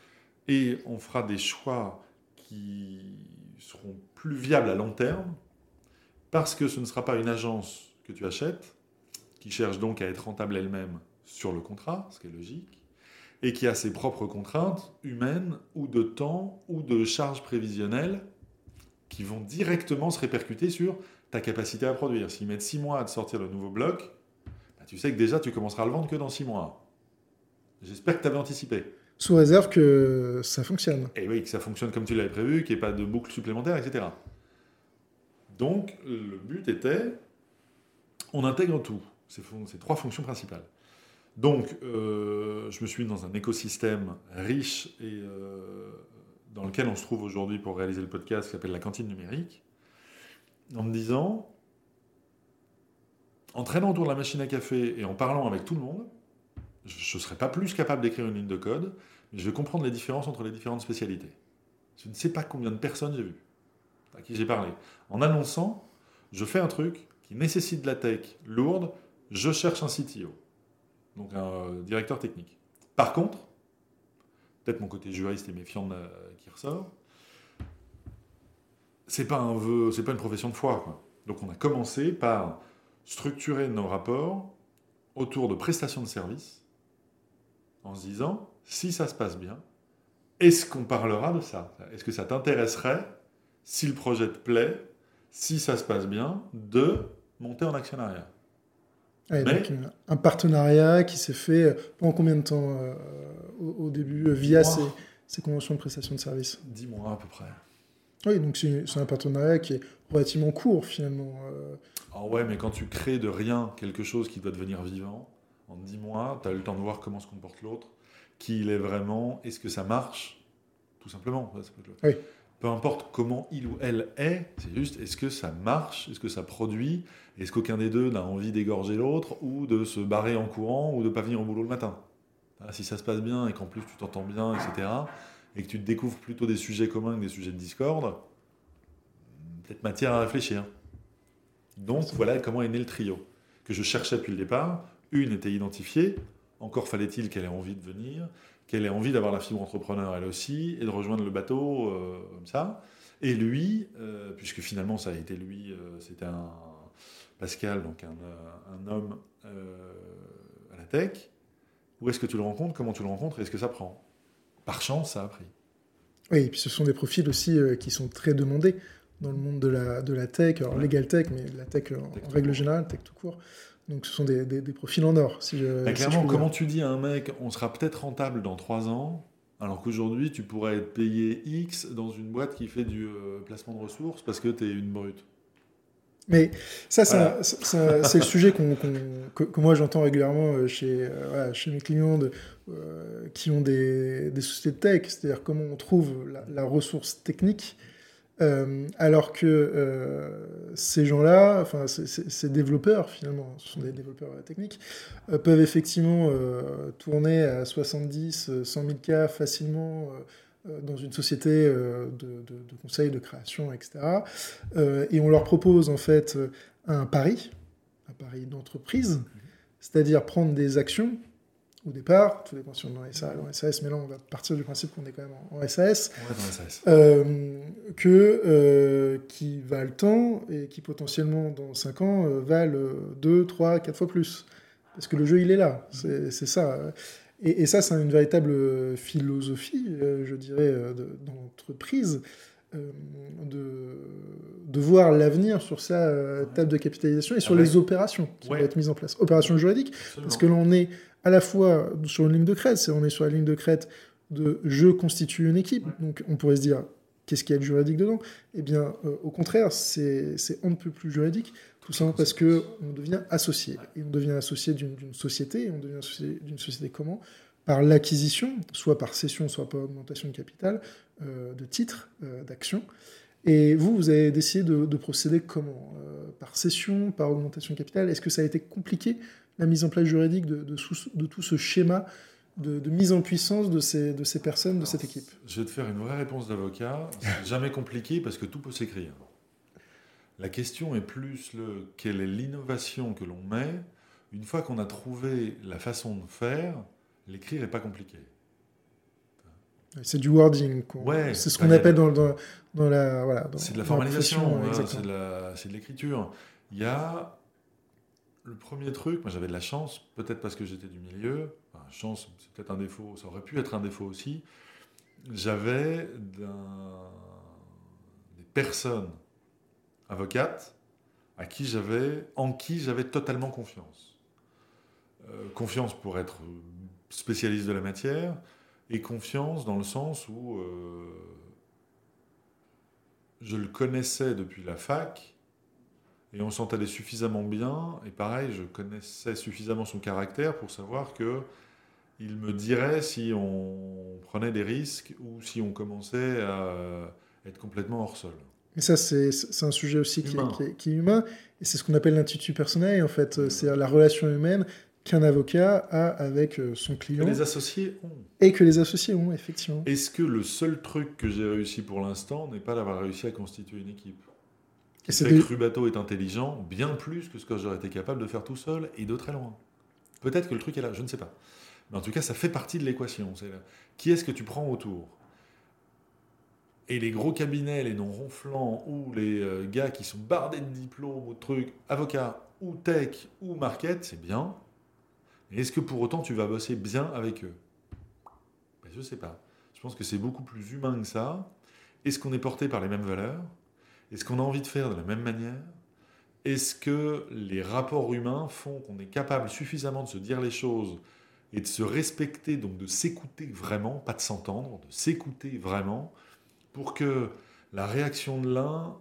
et on fera des choix qui seront plus viables à long terme parce que ce ne sera pas une agence que tu achètes, qui cherche donc à être rentable elle-même sur le contrat, ce qui est logique, et qui a ses propres contraintes humaines ou de temps ou de charges prévisionnelles qui vont directement se répercuter sur ta capacité à produire. S'ils mettent six mois à te sortir le nouveau bloc, bah, tu sais que déjà tu commenceras à le vendre que dans six mois. J'espère que tu avais anticipé. Sous réserve que ça fonctionne. Et oui, que ça fonctionne comme tu l'avais prévu, qu'il n'y ait pas de boucle supplémentaire, etc. Donc le but était, on intègre tout ces, trois fonctions principales. Donc, euh, je me suis mis dans un écosystème riche et euh, dans lequel on se trouve aujourd'hui pour réaliser le podcast qui s'appelle la cantine numérique, en me disant, en traînant autour de la machine à café et en parlant avec tout le monde, je ne serais pas plus capable d'écrire une ligne de code, mais je vais comprendre les différences entre les différentes spécialités. Je ne sais pas combien de personnes j'ai vues, à qui j'ai parlé. En annonçant, je fais un truc qui nécessite de la tech lourde, je cherche un CTO, donc un euh, directeur technique. Par contre, peut-être mon côté juriste et méfiant qui ressort, c'est pas un vœu, c'est pas une profession de foi. Donc on a commencé par structurer nos rapports autour de prestations de services, en se disant si ça se passe bien, est-ce qu'on parlera de ça? Est-ce que ça t'intéresserait, si le projet te plaît, si ça se passe bien, de monter en actionnariat donc, euh, un partenariat qui s'est fait euh, pendant combien de temps euh, au, début via ces, ces, conventions de prestation de services Dix mois à peu près. Oui, donc c'est un partenariat qui est relativement court finalement. Ah ouais, mais quand tu crées de rien quelque chose qui doit devenir vivant, en dix mois, tu as le temps de voir comment se comporte l'autre, qui il est vraiment, est-ce que ça marche? Tout simplement. Oui peu importe comment il ou elle est, c'est juste est-ce que ça marche, est-ce que ça produit, est-ce qu'aucun des deux n'a envie d'égorger l'autre ou de se barrer en courant ou de pas venir au boulot le matin? Si ça se passe bien et qu'en plus tu t'entends bien, etc., et que tu te découvres plutôt des sujets communs que des sujets de discorde, peut-être matière à réfléchir. Donc voilà comment est né le trio, que je cherchais depuis le départ. Une était identifiée, encore fallait-il qu'elle ait envie de venir, qu'elle ait envie d'avoir la fibre entrepreneur elle aussi, et de rejoindre le bateau euh, comme ça. Et lui, euh, puisque finalement ça a été lui, euh, c'était un Pascal, donc un, un homme à la tech, où est-ce que tu le rencontres, comment tu le rencontres, et est-ce que ça prend? Par chance, ça a pris. Oui, et puis ce sont des profils aussi qui sont très demandés dans le monde de la, de la tech, alors legal tech, mais la tech, en, règle générale, tech tout court. Donc ce sont des, des, profils en or. Si je, bah, clairement, comment tu dis à un mec, on sera peut-être rentable dans trois ans, alors qu'aujourd'hui, tu pourrais être payé X dans une boîte qui fait du euh, placement de ressources parce que tu es une brute. Mais ça, c'est le sujet que, moi j'entends régulièrement euh, chez, euh, chez mes clients de, qui ont des, des, sociétés de tech, c'est-à-dire comment on trouve la, la ressource technique euh, alors que euh, ces gens-là, enfin ces développeurs finalement, ce sont des développeurs techniques, euh, peuvent effectivement tourner à 70, 100 000 cas facilement dans une société de, de, conseil, de création, etc. et on leur propose en fait un pari, un pari d'entreprise, c'est-à-dire prendre des actions au départ, tout dépend si on est dans SAS, mais là on va partir du principe qu'on est quand même en, SAS, euh, que, euh, qui valent tant et qui potentiellement dans 5 ans euh, valent 2, 3, 4 fois plus. Parce que le jeu il est là, c'est ça. Et, ça c'est une véritable philosophie, je dirais, d'entreprise. De, de, voir l'avenir sur sa table de capitalisation et sur les opérations qui vont être mises en place. Opérations juridiques, parce que là on est à la fois sur une ligne de crête, on est sur la ligne de crête de je constitue une équipe, donc on pourrait se dire qu'est-ce qu'il y a de juridique dedans? Eh bien, euh, au contraire, c'est un peu plus juridique, tout simplement parce que on devient associé. Et on devient associé d'une société, et on devient associé d'une société comment? Par l'acquisition, soit par cession, soit par augmentation de capital, euh, de titres, euh, d'actions. Et vous, vous avez décidé de, de procéder comment Par cession, par augmentation de capital Est-ce que ça a été compliqué la mise en place juridique de, de, tout ce schéma de, mise en puissance de ces, de ces personnes, de cette équipe? Je vais te faire une vraie réponse d'avocat. C'est jamais compliqué parce que tout peut s'écrire. La question est plus le quelle est l'innovation que l'on met. Une fois qu'on a trouvé la façon de faire, l'écrire n'est pas compliqué. C'est du wording. Ouais, c'est ce qu'on appelle dans, dans, dans, la. Voilà, c'est de la formalisation, c'est de l'écriture. Il y a le premier truc, moi j'avais de la chance, peut-être parce que j'étais du milieu, chance, c'est peut-être un défaut, ça aurait pu être un défaut aussi. J'avais des personnes avocates à qui j'avais, en qui j'avais totalement confiance. Euh, confiance pour être spécialiste de la matière et confiance dans le sens où euh, je le connaissais depuis la fac et on s'entendait suffisamment bien. Et pareil, je connaissais suffisamment son caractère pour savoir que il me dirait si on prenait des risques ou si on commençait à être complètement hors sol. Et ça, c'est un sujet aussi qui, Est, humain. Et c'est ce qu'on appelle l'intuitu personnel, en fait. C'est la relation humaine qu'un avocat a avec euh, son client. Que les associés ont. Et que les associés ont, effectivement. Est-ce que le seul truc que j'ai réussi pour l'instant n'est pas d'avoir réussi à constituer une équipe? C'est que Rubato est intelligent bien plus que ce que j'aurais été capable de faire tout seul et de très loin. Peut-être que le truc est là, je ne sais pas. Mais en tout cas, ça fait partie de l'équation. Qui est-ce que tu prends autour? Et les gros cabinets, les non ronflants, ou les euh, gars qui sont bardés de diplômes ou de trucs, avocats, ou tech, ou market, c'est bien. Est-ce que pour autant tu vas bosser bien avec eux? Ben, Je ne sais pas. Je pense que c'est beaucoup plus humain que ça. Est-ce qu'on est porté par les mêmes valeurs? Est-ce qu'on a envie de faire de la même manière? Est-ce que les rapports humains font qu'on est capable suffisamment de se dire les choses et de se respecter, donc de s'écouter vraiment, pas de s'entendre, de s'écouter vraiment, pour que la réaction de l'un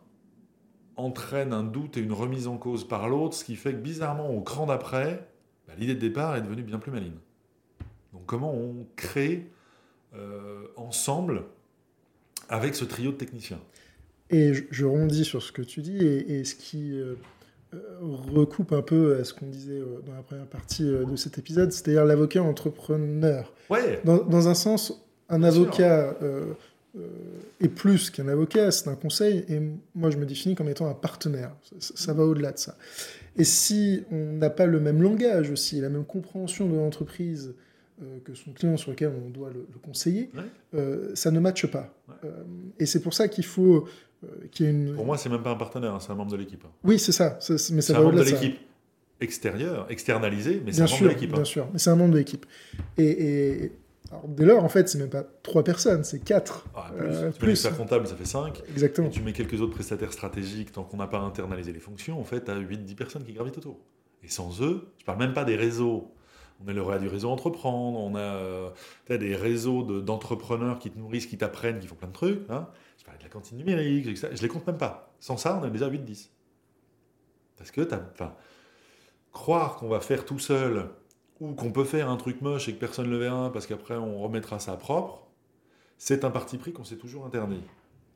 entraîne un doute et une remise en cause par l'autre, ce qui fait que bizarrement, au cran d'après, bah, l'idée de départ est devenue bien plus maligne. Donc comment on crée euh, ensemble avec ce trio de techniciens? Et je, je, rondis sur ce que tu dis et, ce qui euh, euh, recoupe un peu à ce qu'on disait euh, dans la première partie de cet épisode, c'est-à-dire l'avocat entrepreneur. Ouais. Dans, dans, un sens, un avocat est plus qu'un avocat, c'est un conseil, et moi je me définis comme étant un partenaire. Ça, ça va au-delà de ça. Et si on n'a pas le même langage aussi, la même compréhension de l'entreprise, euh, que son client sur lequel on doit le, le conseiller, Ouais. euh, ça ne matche pas. Ouais. Euh, et c'est pour ça qu'il faut euh, qu'il y ait une... Pour moi, c'est même pas un partenaire, hein, c'est un membre de l'équipe. hein. Oui, c'est ça, ça- mais C'est ça un membre de l'équipe extérieure, externalisé, mais c'est Bien un membre de l'équipe. bien hein. sûr, mais c'est un membre de l'équipe. Et, et alors, dès lors, en fait, c'est même pas trois personnes, c'est quatre. Ah, plus, Euh, tu mets plus. l'expert comptable, ça fait 5. Exactement. Et tu mets quelques autres prestataires stratégiques, tant qu'on n'a pas internalisé les fonctions, en fait, tu as 8-10 personnes qui gravitent autour. Et sans eux, je parle même pas des réseaux. On est lauréat du réseau Entreprendre, on a euh, des réseaux de- d'entrepreneurs qui te nourrissent, qui t'apprennent, qui font plein de trucs. hein. Je parlais de la cantine numérique, etc. je les compte même pas. Sans ça, on est déjà 8-10. Parce que, enfin, croire qu'on va faire tout seul, ou qu'on peut faire un truc moche et que personne ne le verra, parce qu'après on remettra ça propre, c'est un parti pris qu'on s'est toujours interdit.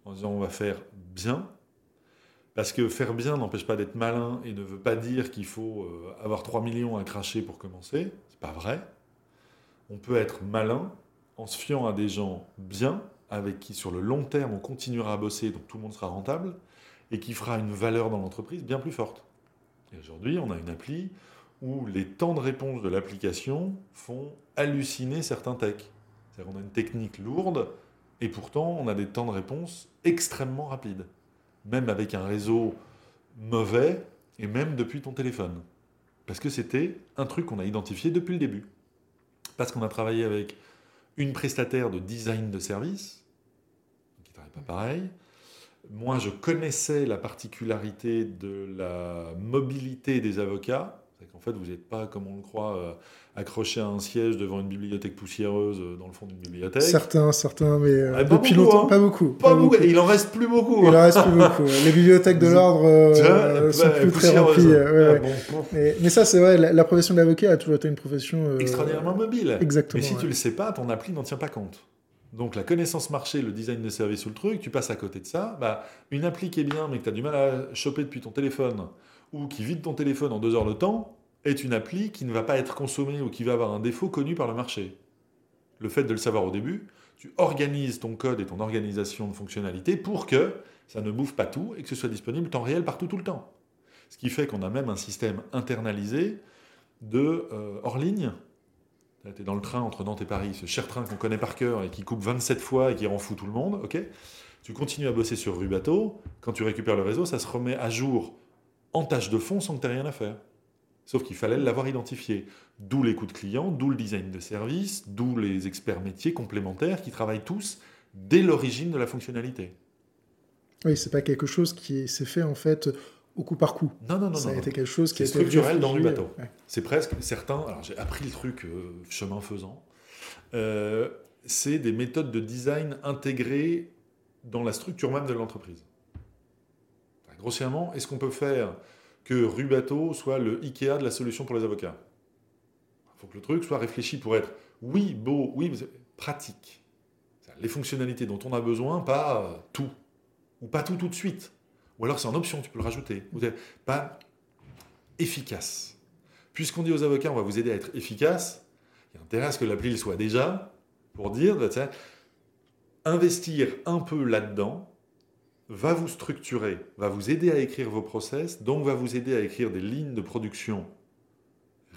En disant on va faire bien, parce que faire bien n'empêche pas d'être malin et ne veut pas dire qu'il faut euh, avoir 3 millions à cracher pour commencer. C'est pas vrai. On peut être malin en se fiant à des gens bien, avec qui sur le long terme on continuera à bosser, donc tout le monde sera rentable, et qui fera une valeur dans l'entreprise bien plus forte. Et aujourd'hui, on a une appli où les temps de réponse de l'application font halluciner certains techs. C'est-à-dire qu'on a une technique lourde, et pourtant on a des temps de réponse extrêmement rapides même avec un réseau mauvais, et même depuis ton téléphone. Parce que c'était un truc qu'on a identifié depuis le début. Parce qu'on a travaillé avec une prestataire de design de service, qui ne travaille pas pareil. Moi, je connaissais la particularité de la mobilité des avocats. C'est qu'en fait, vous n'êtes pas, comme on le croit, euh, accroché à un siège devant une bibliothèque poussiéreuse euh, dans le fond d'une bibliothèque. Certains, certains, mais euh, Ah, pas depuis beaucoup, longtemps, hein. pas beaucoup. Pas beaucoup, il en reste plus beaucoup. Il en reste plus beaucoup. Les bibliothèques de l'ordre euh, sont plus très remplies. euh, ouais, Ah, ouais. bon, bon. Mais, mais ça, c'est vrai, la, la profession d'avocat a toujours été une profession. extraordinairement mobile. Exactement. Mais si ouais. tu le sais pas, ton appli n'en tient pas compte. Donc la connaissance marché, le design de service ou le truc, tu passes à côté de ça. Bah, une appli qui est bien mais que tu as du mal à choper depuis ton téléphone ou qui vide ton téléphone en deux heures de temps est une appli qui ne va pas être consommée ou qui va avoir un défaut connu par le marché. Le fait de le savoir au début, tu organises ton code et ton organisation de fonctionnalité pour que ça ne bouffe pas tout et que ce soit disponible temps réel partout tout le temps. Ce qui fait qu'on a même un système internalisé de euh, hors ligne tu es dans le train entre Nantes et Paris, ce cher train qu'on connaît par cœur et qui coupe 27 fois et qui rend fou tout le monde, ok? Tu continues à bosser sur Rue Bateau, quand tu récupères le réseau, ça se remet à jour en tâche de fond sans que tu aies rien à faire. Sauf qu'il fallait l'avoir identifié. D'où les coûts de clients, d'où le design de service, d'où les experts métiers complémentaires qui travaillent tous dès l'origine de la fonctionnalité. Oui, c'est pas quelque chose qui s'est fait en fait au coup par coup. Non, non, non, ça non. a été quelque chose qui a C'est été structurel dans le bateau. ouais. C'est presque certains. Alors j'ai appris le truc euh, chemin faisant. Euh, c'est des méthodes de design intégrées dans la structure même de l'entreprise. Enfin, grossièrement, est-ce qu'on peut faire que Rue Bateau soit le Ikea de la solution pour les avocats? Il faut que le truc soit réfléchi pour être oui beau, oui pratique. Les fonctionnalités dont on a besoin, pas euh, tout ou pas tout tout de suite. Ou alors c'est en option, tu peux le rajouter. Pas efficace. Puisqu'on dit aux avocats, on va vous aider à être efficace, il y a intérêt à ce que l'appli soit déjà, pour dire, bah, investir un peu là-dedans va vous structurer, va vous aider à écrire vos process, donc va vous aider à écrire des lignes de production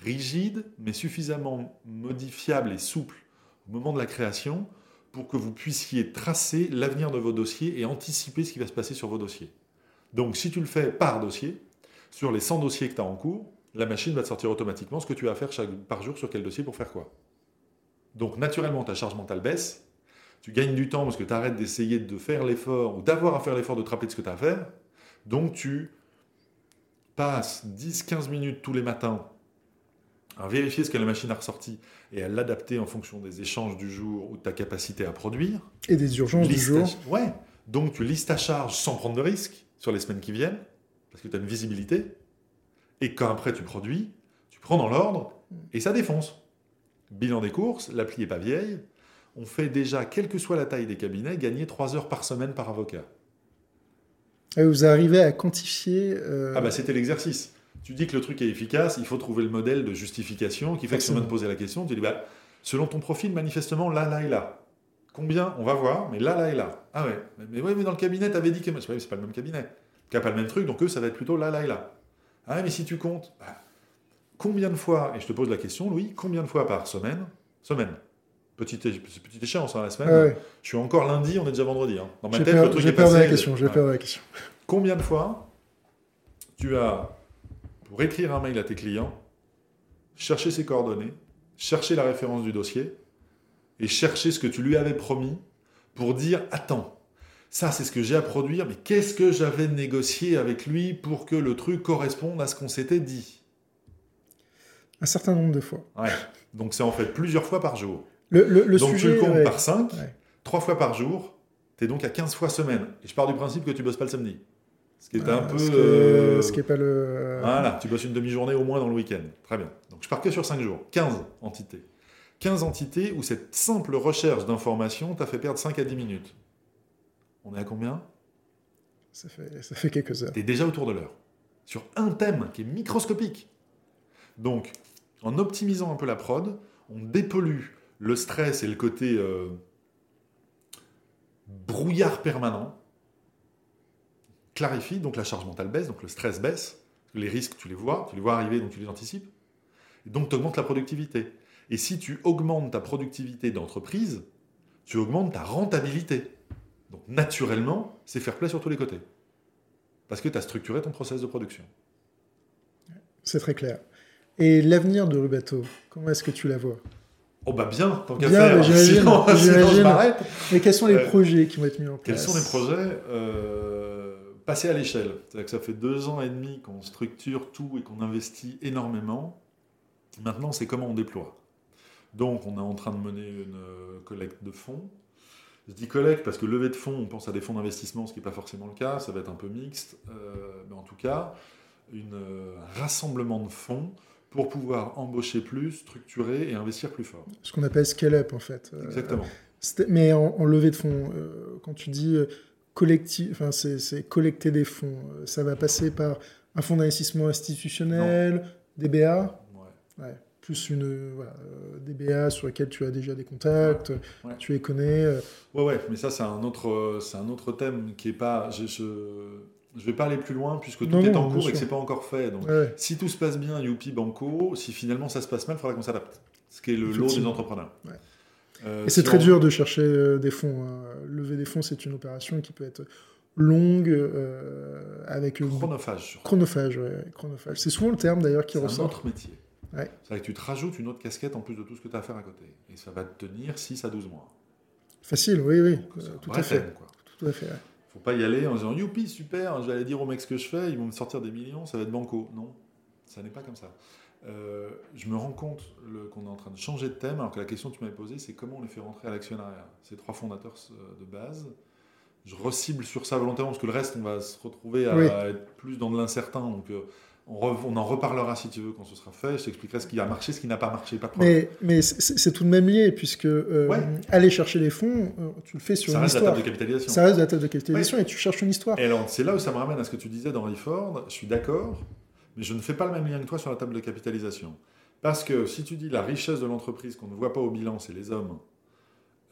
rigides, mais suffisamment modifiables et souples au moment de la création pour que vous puissiez tracer l'avenir de vos dossiers et anticiper ce qui va se passer sur vos dossiers. Donc si tu le fais par dossier, sur les 100 dossiers que tu as en cours, la machine va te sortir automatiquement ce que tu as à faire chaque, par jour sur quel dossier pour faire quoi. Donc naturellement, ta charge mentale baisse, tu gagnes du temps parce que tu arrêtes d'essayer de faire l'effort ou d'avoir à faire l'effort de te rappeler de ce que tu as à faire. Donc tu passes 10-15 minutes tous les matins à vérifier ce que la machine a ressorti et à l'adapter en fonction des échanges du jour ou de ta capacité à produire. Et des urgences du jour. Ouais. Donc tu listes ta charge sans prendre de risque sur les semaines qui viennent, parce que tu as une visibilité. Et quand après tu produis, tu prends dans l'ordre et ça défonce. Bilan des courses, l'appli n'est pas vieille. On fait déjà, quelle que soit la taille des cabinets, gagner 3 heures par semaine par avocat. Et vous arrivez à quantifier. euh, Ah bah c'était l'exercice. Tu dis que le truc est efficace, il faut trouver le modèle de justification qui fait que si on vient de poser la question, tu dis bah, selon ton profil, manifestement, là, là et là. Combien On va voir, mais là, là et là. Ah ouais, mais, mais ouais, mais dans le cabinet, t'avais dit que. C'est pas le même cabinet. Qui a pas le même truc, donc eux, ça va être plutôt là, là et là. Ah ouais, mais si tu comptes, bah, combien de fois, et je te pose la question, Louis, combien de fois par semaine Semaine. Petite, petite échéance, hein, la semaine. Ah ouais. Je suis encore lundi, on est déjà vendredi. hein. Dans ma tête, le truc est passé. la question. J'ai Ouais. la question. Combien de fois tu as, pour écrire un mail à tes clients, cherché ses coordonnées, cherché la référence du dossier et cherché ce que tu lui avais promis pour dire Attends, ça c'est ce que j'ai à produire, mais qu'est-ce que j'avais négocié avec lui pour que le truc corresponde à ce qu'on s'était dit? Un certain nombre de fois. Ouais. Donc c'est en fait plusieurs fois par jour. Le, le, le donc sujet. tu le comptes ouais. par 5, Ouais. 3 fois par jour, tu es donc à 15 fois semaine. Et je pars du principe que tu bosses pas le samedi. Ce qui est un peu. Ce euh, qui est pas le. Voilà, tu bosses une demi-journée au moins dans le week-end. Très bien. Donc je pars que sur 5 jours. 15 entités. 15 entités où cette simple recherche d'informations t'a fait perdre 5 à 10 minutes. On est à combien? Ça fait, ça fait quelques heures. Tu es déjà autour de l'heure. Sur un thème qui est microscopique. Donc, en optimisant un peu la prod, on dépollue le stress et le côté euh, brouillard permanent. Clarifie, donc la charge mentale baisse, donc le stress baisse. Les risques, tu les vois, tu les vois arriver, donc tu les anticipes. Donc, tu augmentes la productivité. Et si tu augmentes ta productivité d'entreprise, tu augmentes ta rentabilité. Donc, naturellement, c'est faire play sur tous les côtés. Parce que tu as structuré ton process de production. C'est très clair. Et l'avenir de Rubato, comment est-ce que tu la vois? Oh bah bien, tant qu'à faire. Sinon, sinon, je m'arrête. Mais quels sont les Euh, projets qui vont être mis en place Quels sont les projets euh, Passer à l'échelle? C'est-à-dire que ça fait deux ans et demi qu'on structure tout et qu'on investit énormément. Maintenant, c'est comment on déploie. Donc, on est en train de mener une euh, collecte de fonds. Je dis collecte parce que levée de fonds, on pense à des fonds d'investissement, ce qui n'est pas forcément le cas. Ça va être un peu mixte. Euh, mais en tout cas, une, un rassemblement de fonds pour pouvoir embaucher plus, structurer et investir plus fort. Ce qu'on appelle scale-up, en fait. Euh, Exactement. Mais en, en levée de fonds, euh, quand tu dis euh, collectif, enfin, c'est collecter des fonds, ça va passer par un fonds d'investissement institutionnel, des BA, Ouais. ouais, plus une, voilà, euh, des BA sur lesquels tu as déjà des contacts, Ouais. tu les connais. Ouais, ouais, mais ça, c'est un autre, un autre thème qui est pas. Je, je, je vais pas aller plus loin puisque tout Non, est non, en cours et que c'est pas encore fait. Donc, ouais. si tout se passe bien, youpi banco. Si finalement ça se passe mal, il faudra qu'on s'adapte. Ce qui est le lot des entrepreneurs. Ouais. Euh, Et c'est si très on- dur de chercher euh, des fonds. hein. Lever des fonds, c'est une opération qui peut être longue, euh, avec une Chronophage. chronophage. ouais, chronophage. C'est souvent le terme d'ailleurs qui C'est un ressort. autre métier. Ouais. C'est vrai que tu te rajoutes une autre casquette en plus de tout ce que tu as à faire à côté. Et ça va te tenir 6 à 12 mois. Facile, oui, oui, Donc, euh, c'est un tout à fait. thème. Tout à fait. Faut pas y aller en disant youpi, super, je vais aller dire aux mecs ce que je fais, ils vont me sortir des millions, ça va être banco. Non, ça n'est pas comme ça. Euh, je me rends compte qu'on est en train de changer de thème, alors que la question que tu m'avais posée, c'est comment on les fait rentrer à l'actionnariat. Ces trois fondateurs euh, de base, je recible sur ça volontairement, parce que le reste, on va se retrouver à Oui. être plus dans de l'incertain. Donc, euh, on, re- on en reparlera si tu veux quand ce sera fait. Je t'expliquerai ce qui a marché, ce qui n'a pas marché, pas. Mais, mais c'est tout de même lié, puisque euh, Ouais. aller chercher les fonds, euh, tu le fais sur ça une reste la histoire. table de capitalisation. Ça reste de la table de capitalisation et tu cherches une histoire. Et alors, c'est là où ça me ramène à ce que tu disais d'Henry Ford. Je suis d'accord, mais je ne fais pas le même lien que toi sur la table de capitalisation. Parce que si tu dis la richesse de l'entreprise qu'on ne voit pas au bilan, c'est les hommes,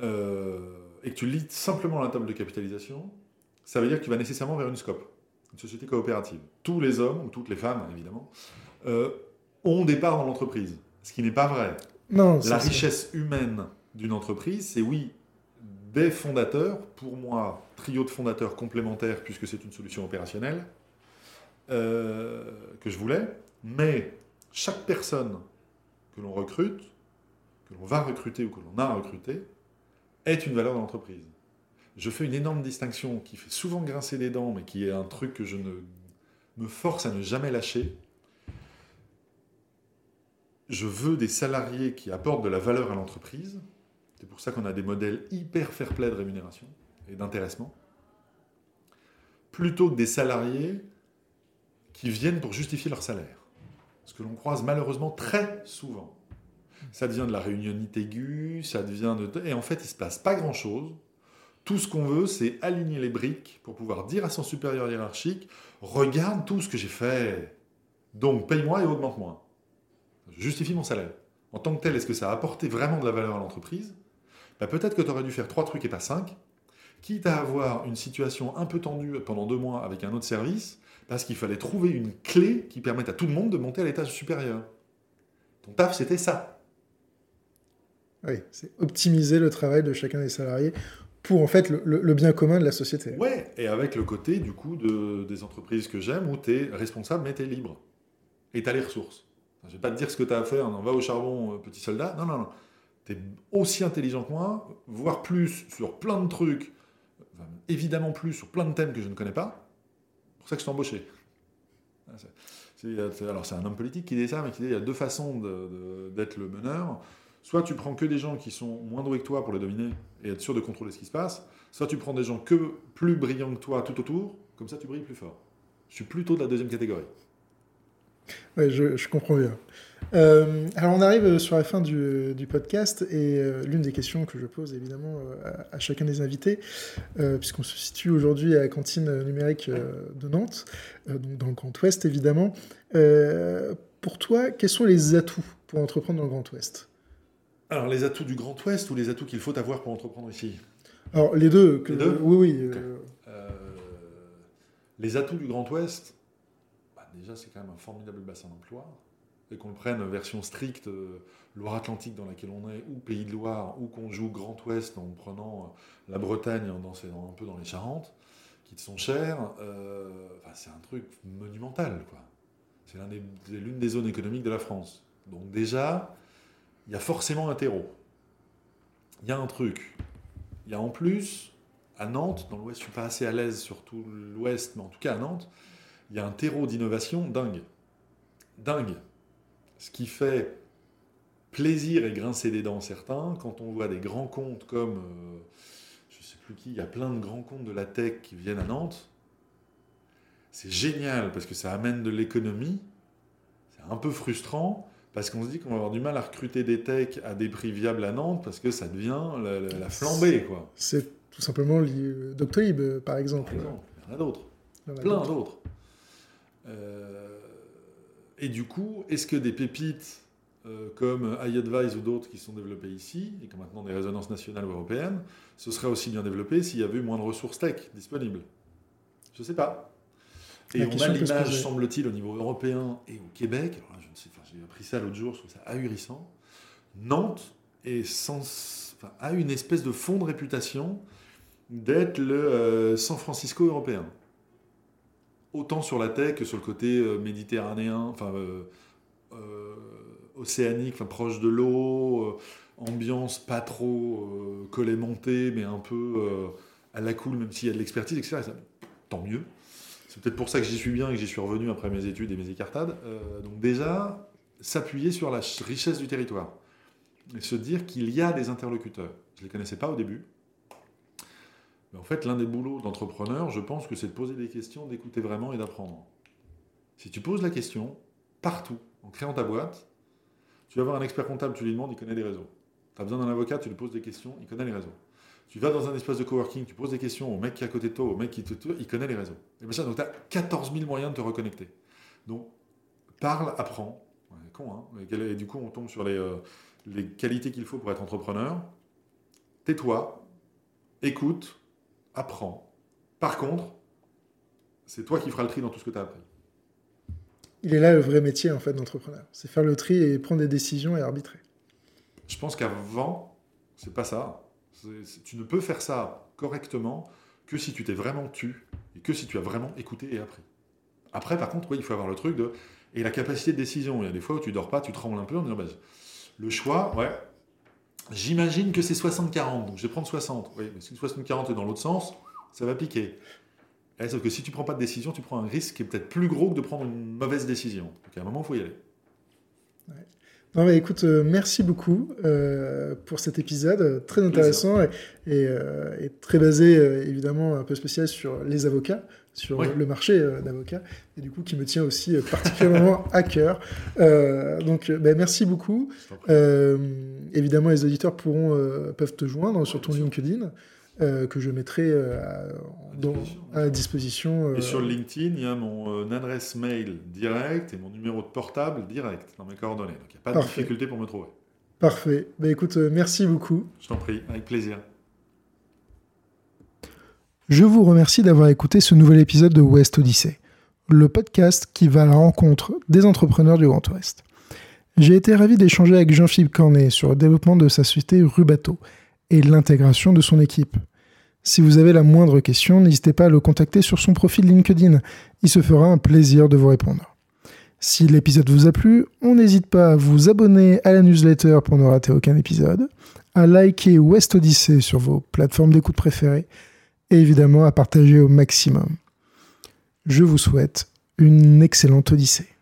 euh, et que tu lis simplement la table de capitalisation, ça veut dire que tu vas nécessairement vers une scope, une société coopérative. Tous les hommes, ou toutes les femmes évidemment, euh, ont des parts dans l'entreprise. Ce qui n'est pas vrai. Non, La richesse humaine d'une entreprise, c'est oui, des fondateurs, pour moi, trio de fondateurs complémentaires, puisque c'est une solution opérationnelle, euh, que je voulais, mais chaque personne que l'on recrute, que l'on va recruter ou que l'on a recruté, est une valeur de l'entreprise. Je fais une énorme distinction qui fait souvent grincer les dents, mais qui est un truc que je me force à ne jamais lâcher. Je veux des salariés qui apportent de la valeur à l'entreprise. C'est pour ça qu'on a des modèles hyper fair-play de rémunération et d'intéressement. Plutôt que des salariés qui viennent pour justifier leur salaire. Ce que l'on croise malheureusement très souvent. Ça devient de la réunionite aiguë, ça devient de... Et en fait, il ne se passe pas grand-chose. Tout ce qu'on veut, c'est aligner les briques pour pouvoir dire à son supérieur hiérarchique, regarde tout ce que j'ai fait. Donc, paye-moi et augmente-moi. Justifie mon salaire. En tant que tel, est-ce que ça a apporté vraiment de la valeur à l'entreprise? Bah, Peut-être que tu aurais dû faire trois trucs et pas cinq, quitte à avoir une situation un peu tendue pendant deux mois avec un autre service, parce qu'il fallait trouver une clé qui permette à tout le monde de monter à l'étage supérieur. Ton taf, c'était ça. Oui, c'est optimiser le travail de chacun des salariés pour en fait le, bien commun de la société. Ouais, et avec le côté du coup de, des entreprises que j'aime où tu es responsable mais tu es libre. Et tu as les ressources. je vais pas te dire ce que tu as à faire, on va au charbon, euh, petit soldat. Non, non, non. Tu es aussi intelligent que moi, voire plus sur plein de trucs, évidemment plus sur plein de thèmes que je ne connais pas. C'est pour ça que je t'ai embauché. alors c'est un homme politique qui dit ça, mais qui dit il y a deux façons d'être le meneur. Soit tu prends que des gens qui sont moins doués que toi pour les dominer et être sûr de contrôler ce qui se passe, soit tu prends des gens que plus brillants que toi tout autour, comme ça tu brilles plus fort. Je suis plutôt de la deuxième catégorie. Oui, je, comprends bien. Euh, alors on arrive sur la fin du, podcast et euh, l'une des questions que je pose évidemment euh, à, chacun des invités, puisqu'on se situe aujourd'hui à la cantine numérique de Nantes, donc dans le Grand Ouest évidemment, pour toi, quels sont les atouts pour entreprendre dans le Grand Ouest? Alors, les atouts du Grand Ouest ou les atouts qu'il faut avoir pour entreprendre ici? Alors, les deux. les deux? Oui, oui. Euh. Euh, les atouts du Grand Ouest, bah, déjà, c'est quand même un formidable bassin d'emploi. Et qu'on le prenne version stricte, euh, Loire-Atlantique dans laquelle on est, ou Pays de Loire, ou qu'on joue Grand Ouest en prenant la Bretagne, en dansant un peu dans les Charentes, qui te sont chères, c'est un truc monumental. quoi. C'est l'une des zones économiques de la France. Donc déjà, il y a forcément un terreau. Il y a un truc. Il y a en plus, à Nantes, dans l'ouest, je ne suis pas assez à l'aise sur tout l'ouest, mais en tout cas à Nantes, il y a un terreau d'innovation dingue. Dingue. Ce qui fait plaisir et grincer des dents certains quand on voit des grands comptes comme, euh, je ne sais plus qui, il y a plein de grands comptes de la tech qui viennent à Nantes. C'est génial parce que ça amène de l'économie. C'est un peu frustrant parce qu'on se dit qu'on va avoir du mal à recruter des techs à des prix viables à Nantes parce que ça devient la, flambée. quoi. C'est tout simplement Doctolib, euh, par exemple. Il y en a d'autres. Plein d'autres. Euh, et du coup, est-ce que des pépites euh, comme iAdvise ou d'autres qui sont développées ici, et qui ont maintenant des résonances nationales ou européennes, ce serait aussi bien développé s'il y avait eu moins de ressources tech disponibles? Je ne sais pas. Et on a l'image, semble-t-il, au niveau européen et au Québec, j'ai appris ça l'autre jour, je trouve ça ahurissant. Nantes est a une espèce de fond de réputation d'être le euh, San Francisco européen. Autant sur la tech que sur le côté euh, méditerranéen, enfin euh, océanique, enfin proche de l'eau, ambiance pas trop collée montée, mais un peu à la cool, même s'il y a de l'expertise, etc. tant mieux. C'est peut-être pour ça que j'y suis bien et que j'y suis revenu après mes études et mes écartades. donc déjà, s'appuyer sur la richesse du territoire et se dire qu'il y a des interlocuteurs. Je ne les connaissais pas au début. Mais en fait, l'un des boulots d'entrepreneur, je pense que c'est de poser des questions, d'écouter vraiment et d'apprendre. Si tu poses la question, partout, en créant ta boîte, tu vas voir un expert comptable, tu lui demandes, il connaît les réseaux. Tu as besoin d'un avocat, tu lui poses des questions, il connaît les réseaux. Tu vas dans un espace de coworking, tu poses des questions au mec qui est à côté de toi, au mec qui te il connaît les réseaux. Et bien donc tu as 14 000 moyens de te reconnecter. Donc, parle, apprends, con, hein. et, du coup, on tombe sur les, euh, les qualités qu'il faut pour être entrepreneur. Tais-toi, écoute, apprends. Par contre, c'est toi qui feras le tri dans tout ce que tu as appris. Il est là le vrai métier en fait d'entrepreneur. C'est faire le tri et prendre des décisions et arbitrer. Je pense qu'avant, c'est pas ça. Tu ne peux faire ça correctement que si tu t'es vraiment tu et que si tu as vraiment écouté et appris. Après, par contre, il faut avoir le truc de et la capacité de décision. Il y a des fois où tu dors pas, tu trembles un peu en disant bah, le choix, ouais, j'imagine que c'est 60-40, donc je vais prendre 60. Oui, mais si 60-40 est dans l'autre sens, ça va piquer. Eh, sauf que si tu prends pas de décision, tu prends un risque qui est peut-être plus gros que de prendre une mauvaise décision. Donc à un moment, il faut y aller. Non, mais écoute, euh, merci beaucoup euh, pour cet épisode très intéressant et, euh, et, très basé évidemment un peu spécial sur les avocats, sur le marché d'avocats et du coup qui me tient aussi particulièrement à cœur. donc, ben, merci beaucoup. évidemment, les auditeurs pourront peuvent te joindre sur ton LinkedIn. Euh, que je mettrai euh, à, disposition. et sur euh, LinkedIn, il y a mon adresse mail direct et mon numéro de portable direct dans mes coordonnées. Donc il n'y a pas de difficulté pour me trouver. Parfait. Bah, écoute, merci beaucoup. Je t'en prie, avec plaisir. Je vous remercie d'avoir écouté ce nouvel épisode de West Odyssey, le podcast qui va à la rencontre des entrepreneurs du Grand Ouest. J'ai été ravi d'échanger avec Jean-Philippe Cornet sur le développement de sa société Rubato et l'intégration de son équipe. Si vous avez la moindre question, n'hésitez pas à le contacter sur son profil LinkedIn. Il se fera un plaisir de vous répondre. Si l'épisode vous a plu, on n'hésite pas à vous abonner à la newsletter pour ne rater aucun épisode, à liker West Odyssey sur vos plateformes d'écoute préférées et évidemment à partager au maximum. Je vous souhaite une excellente Odyssée.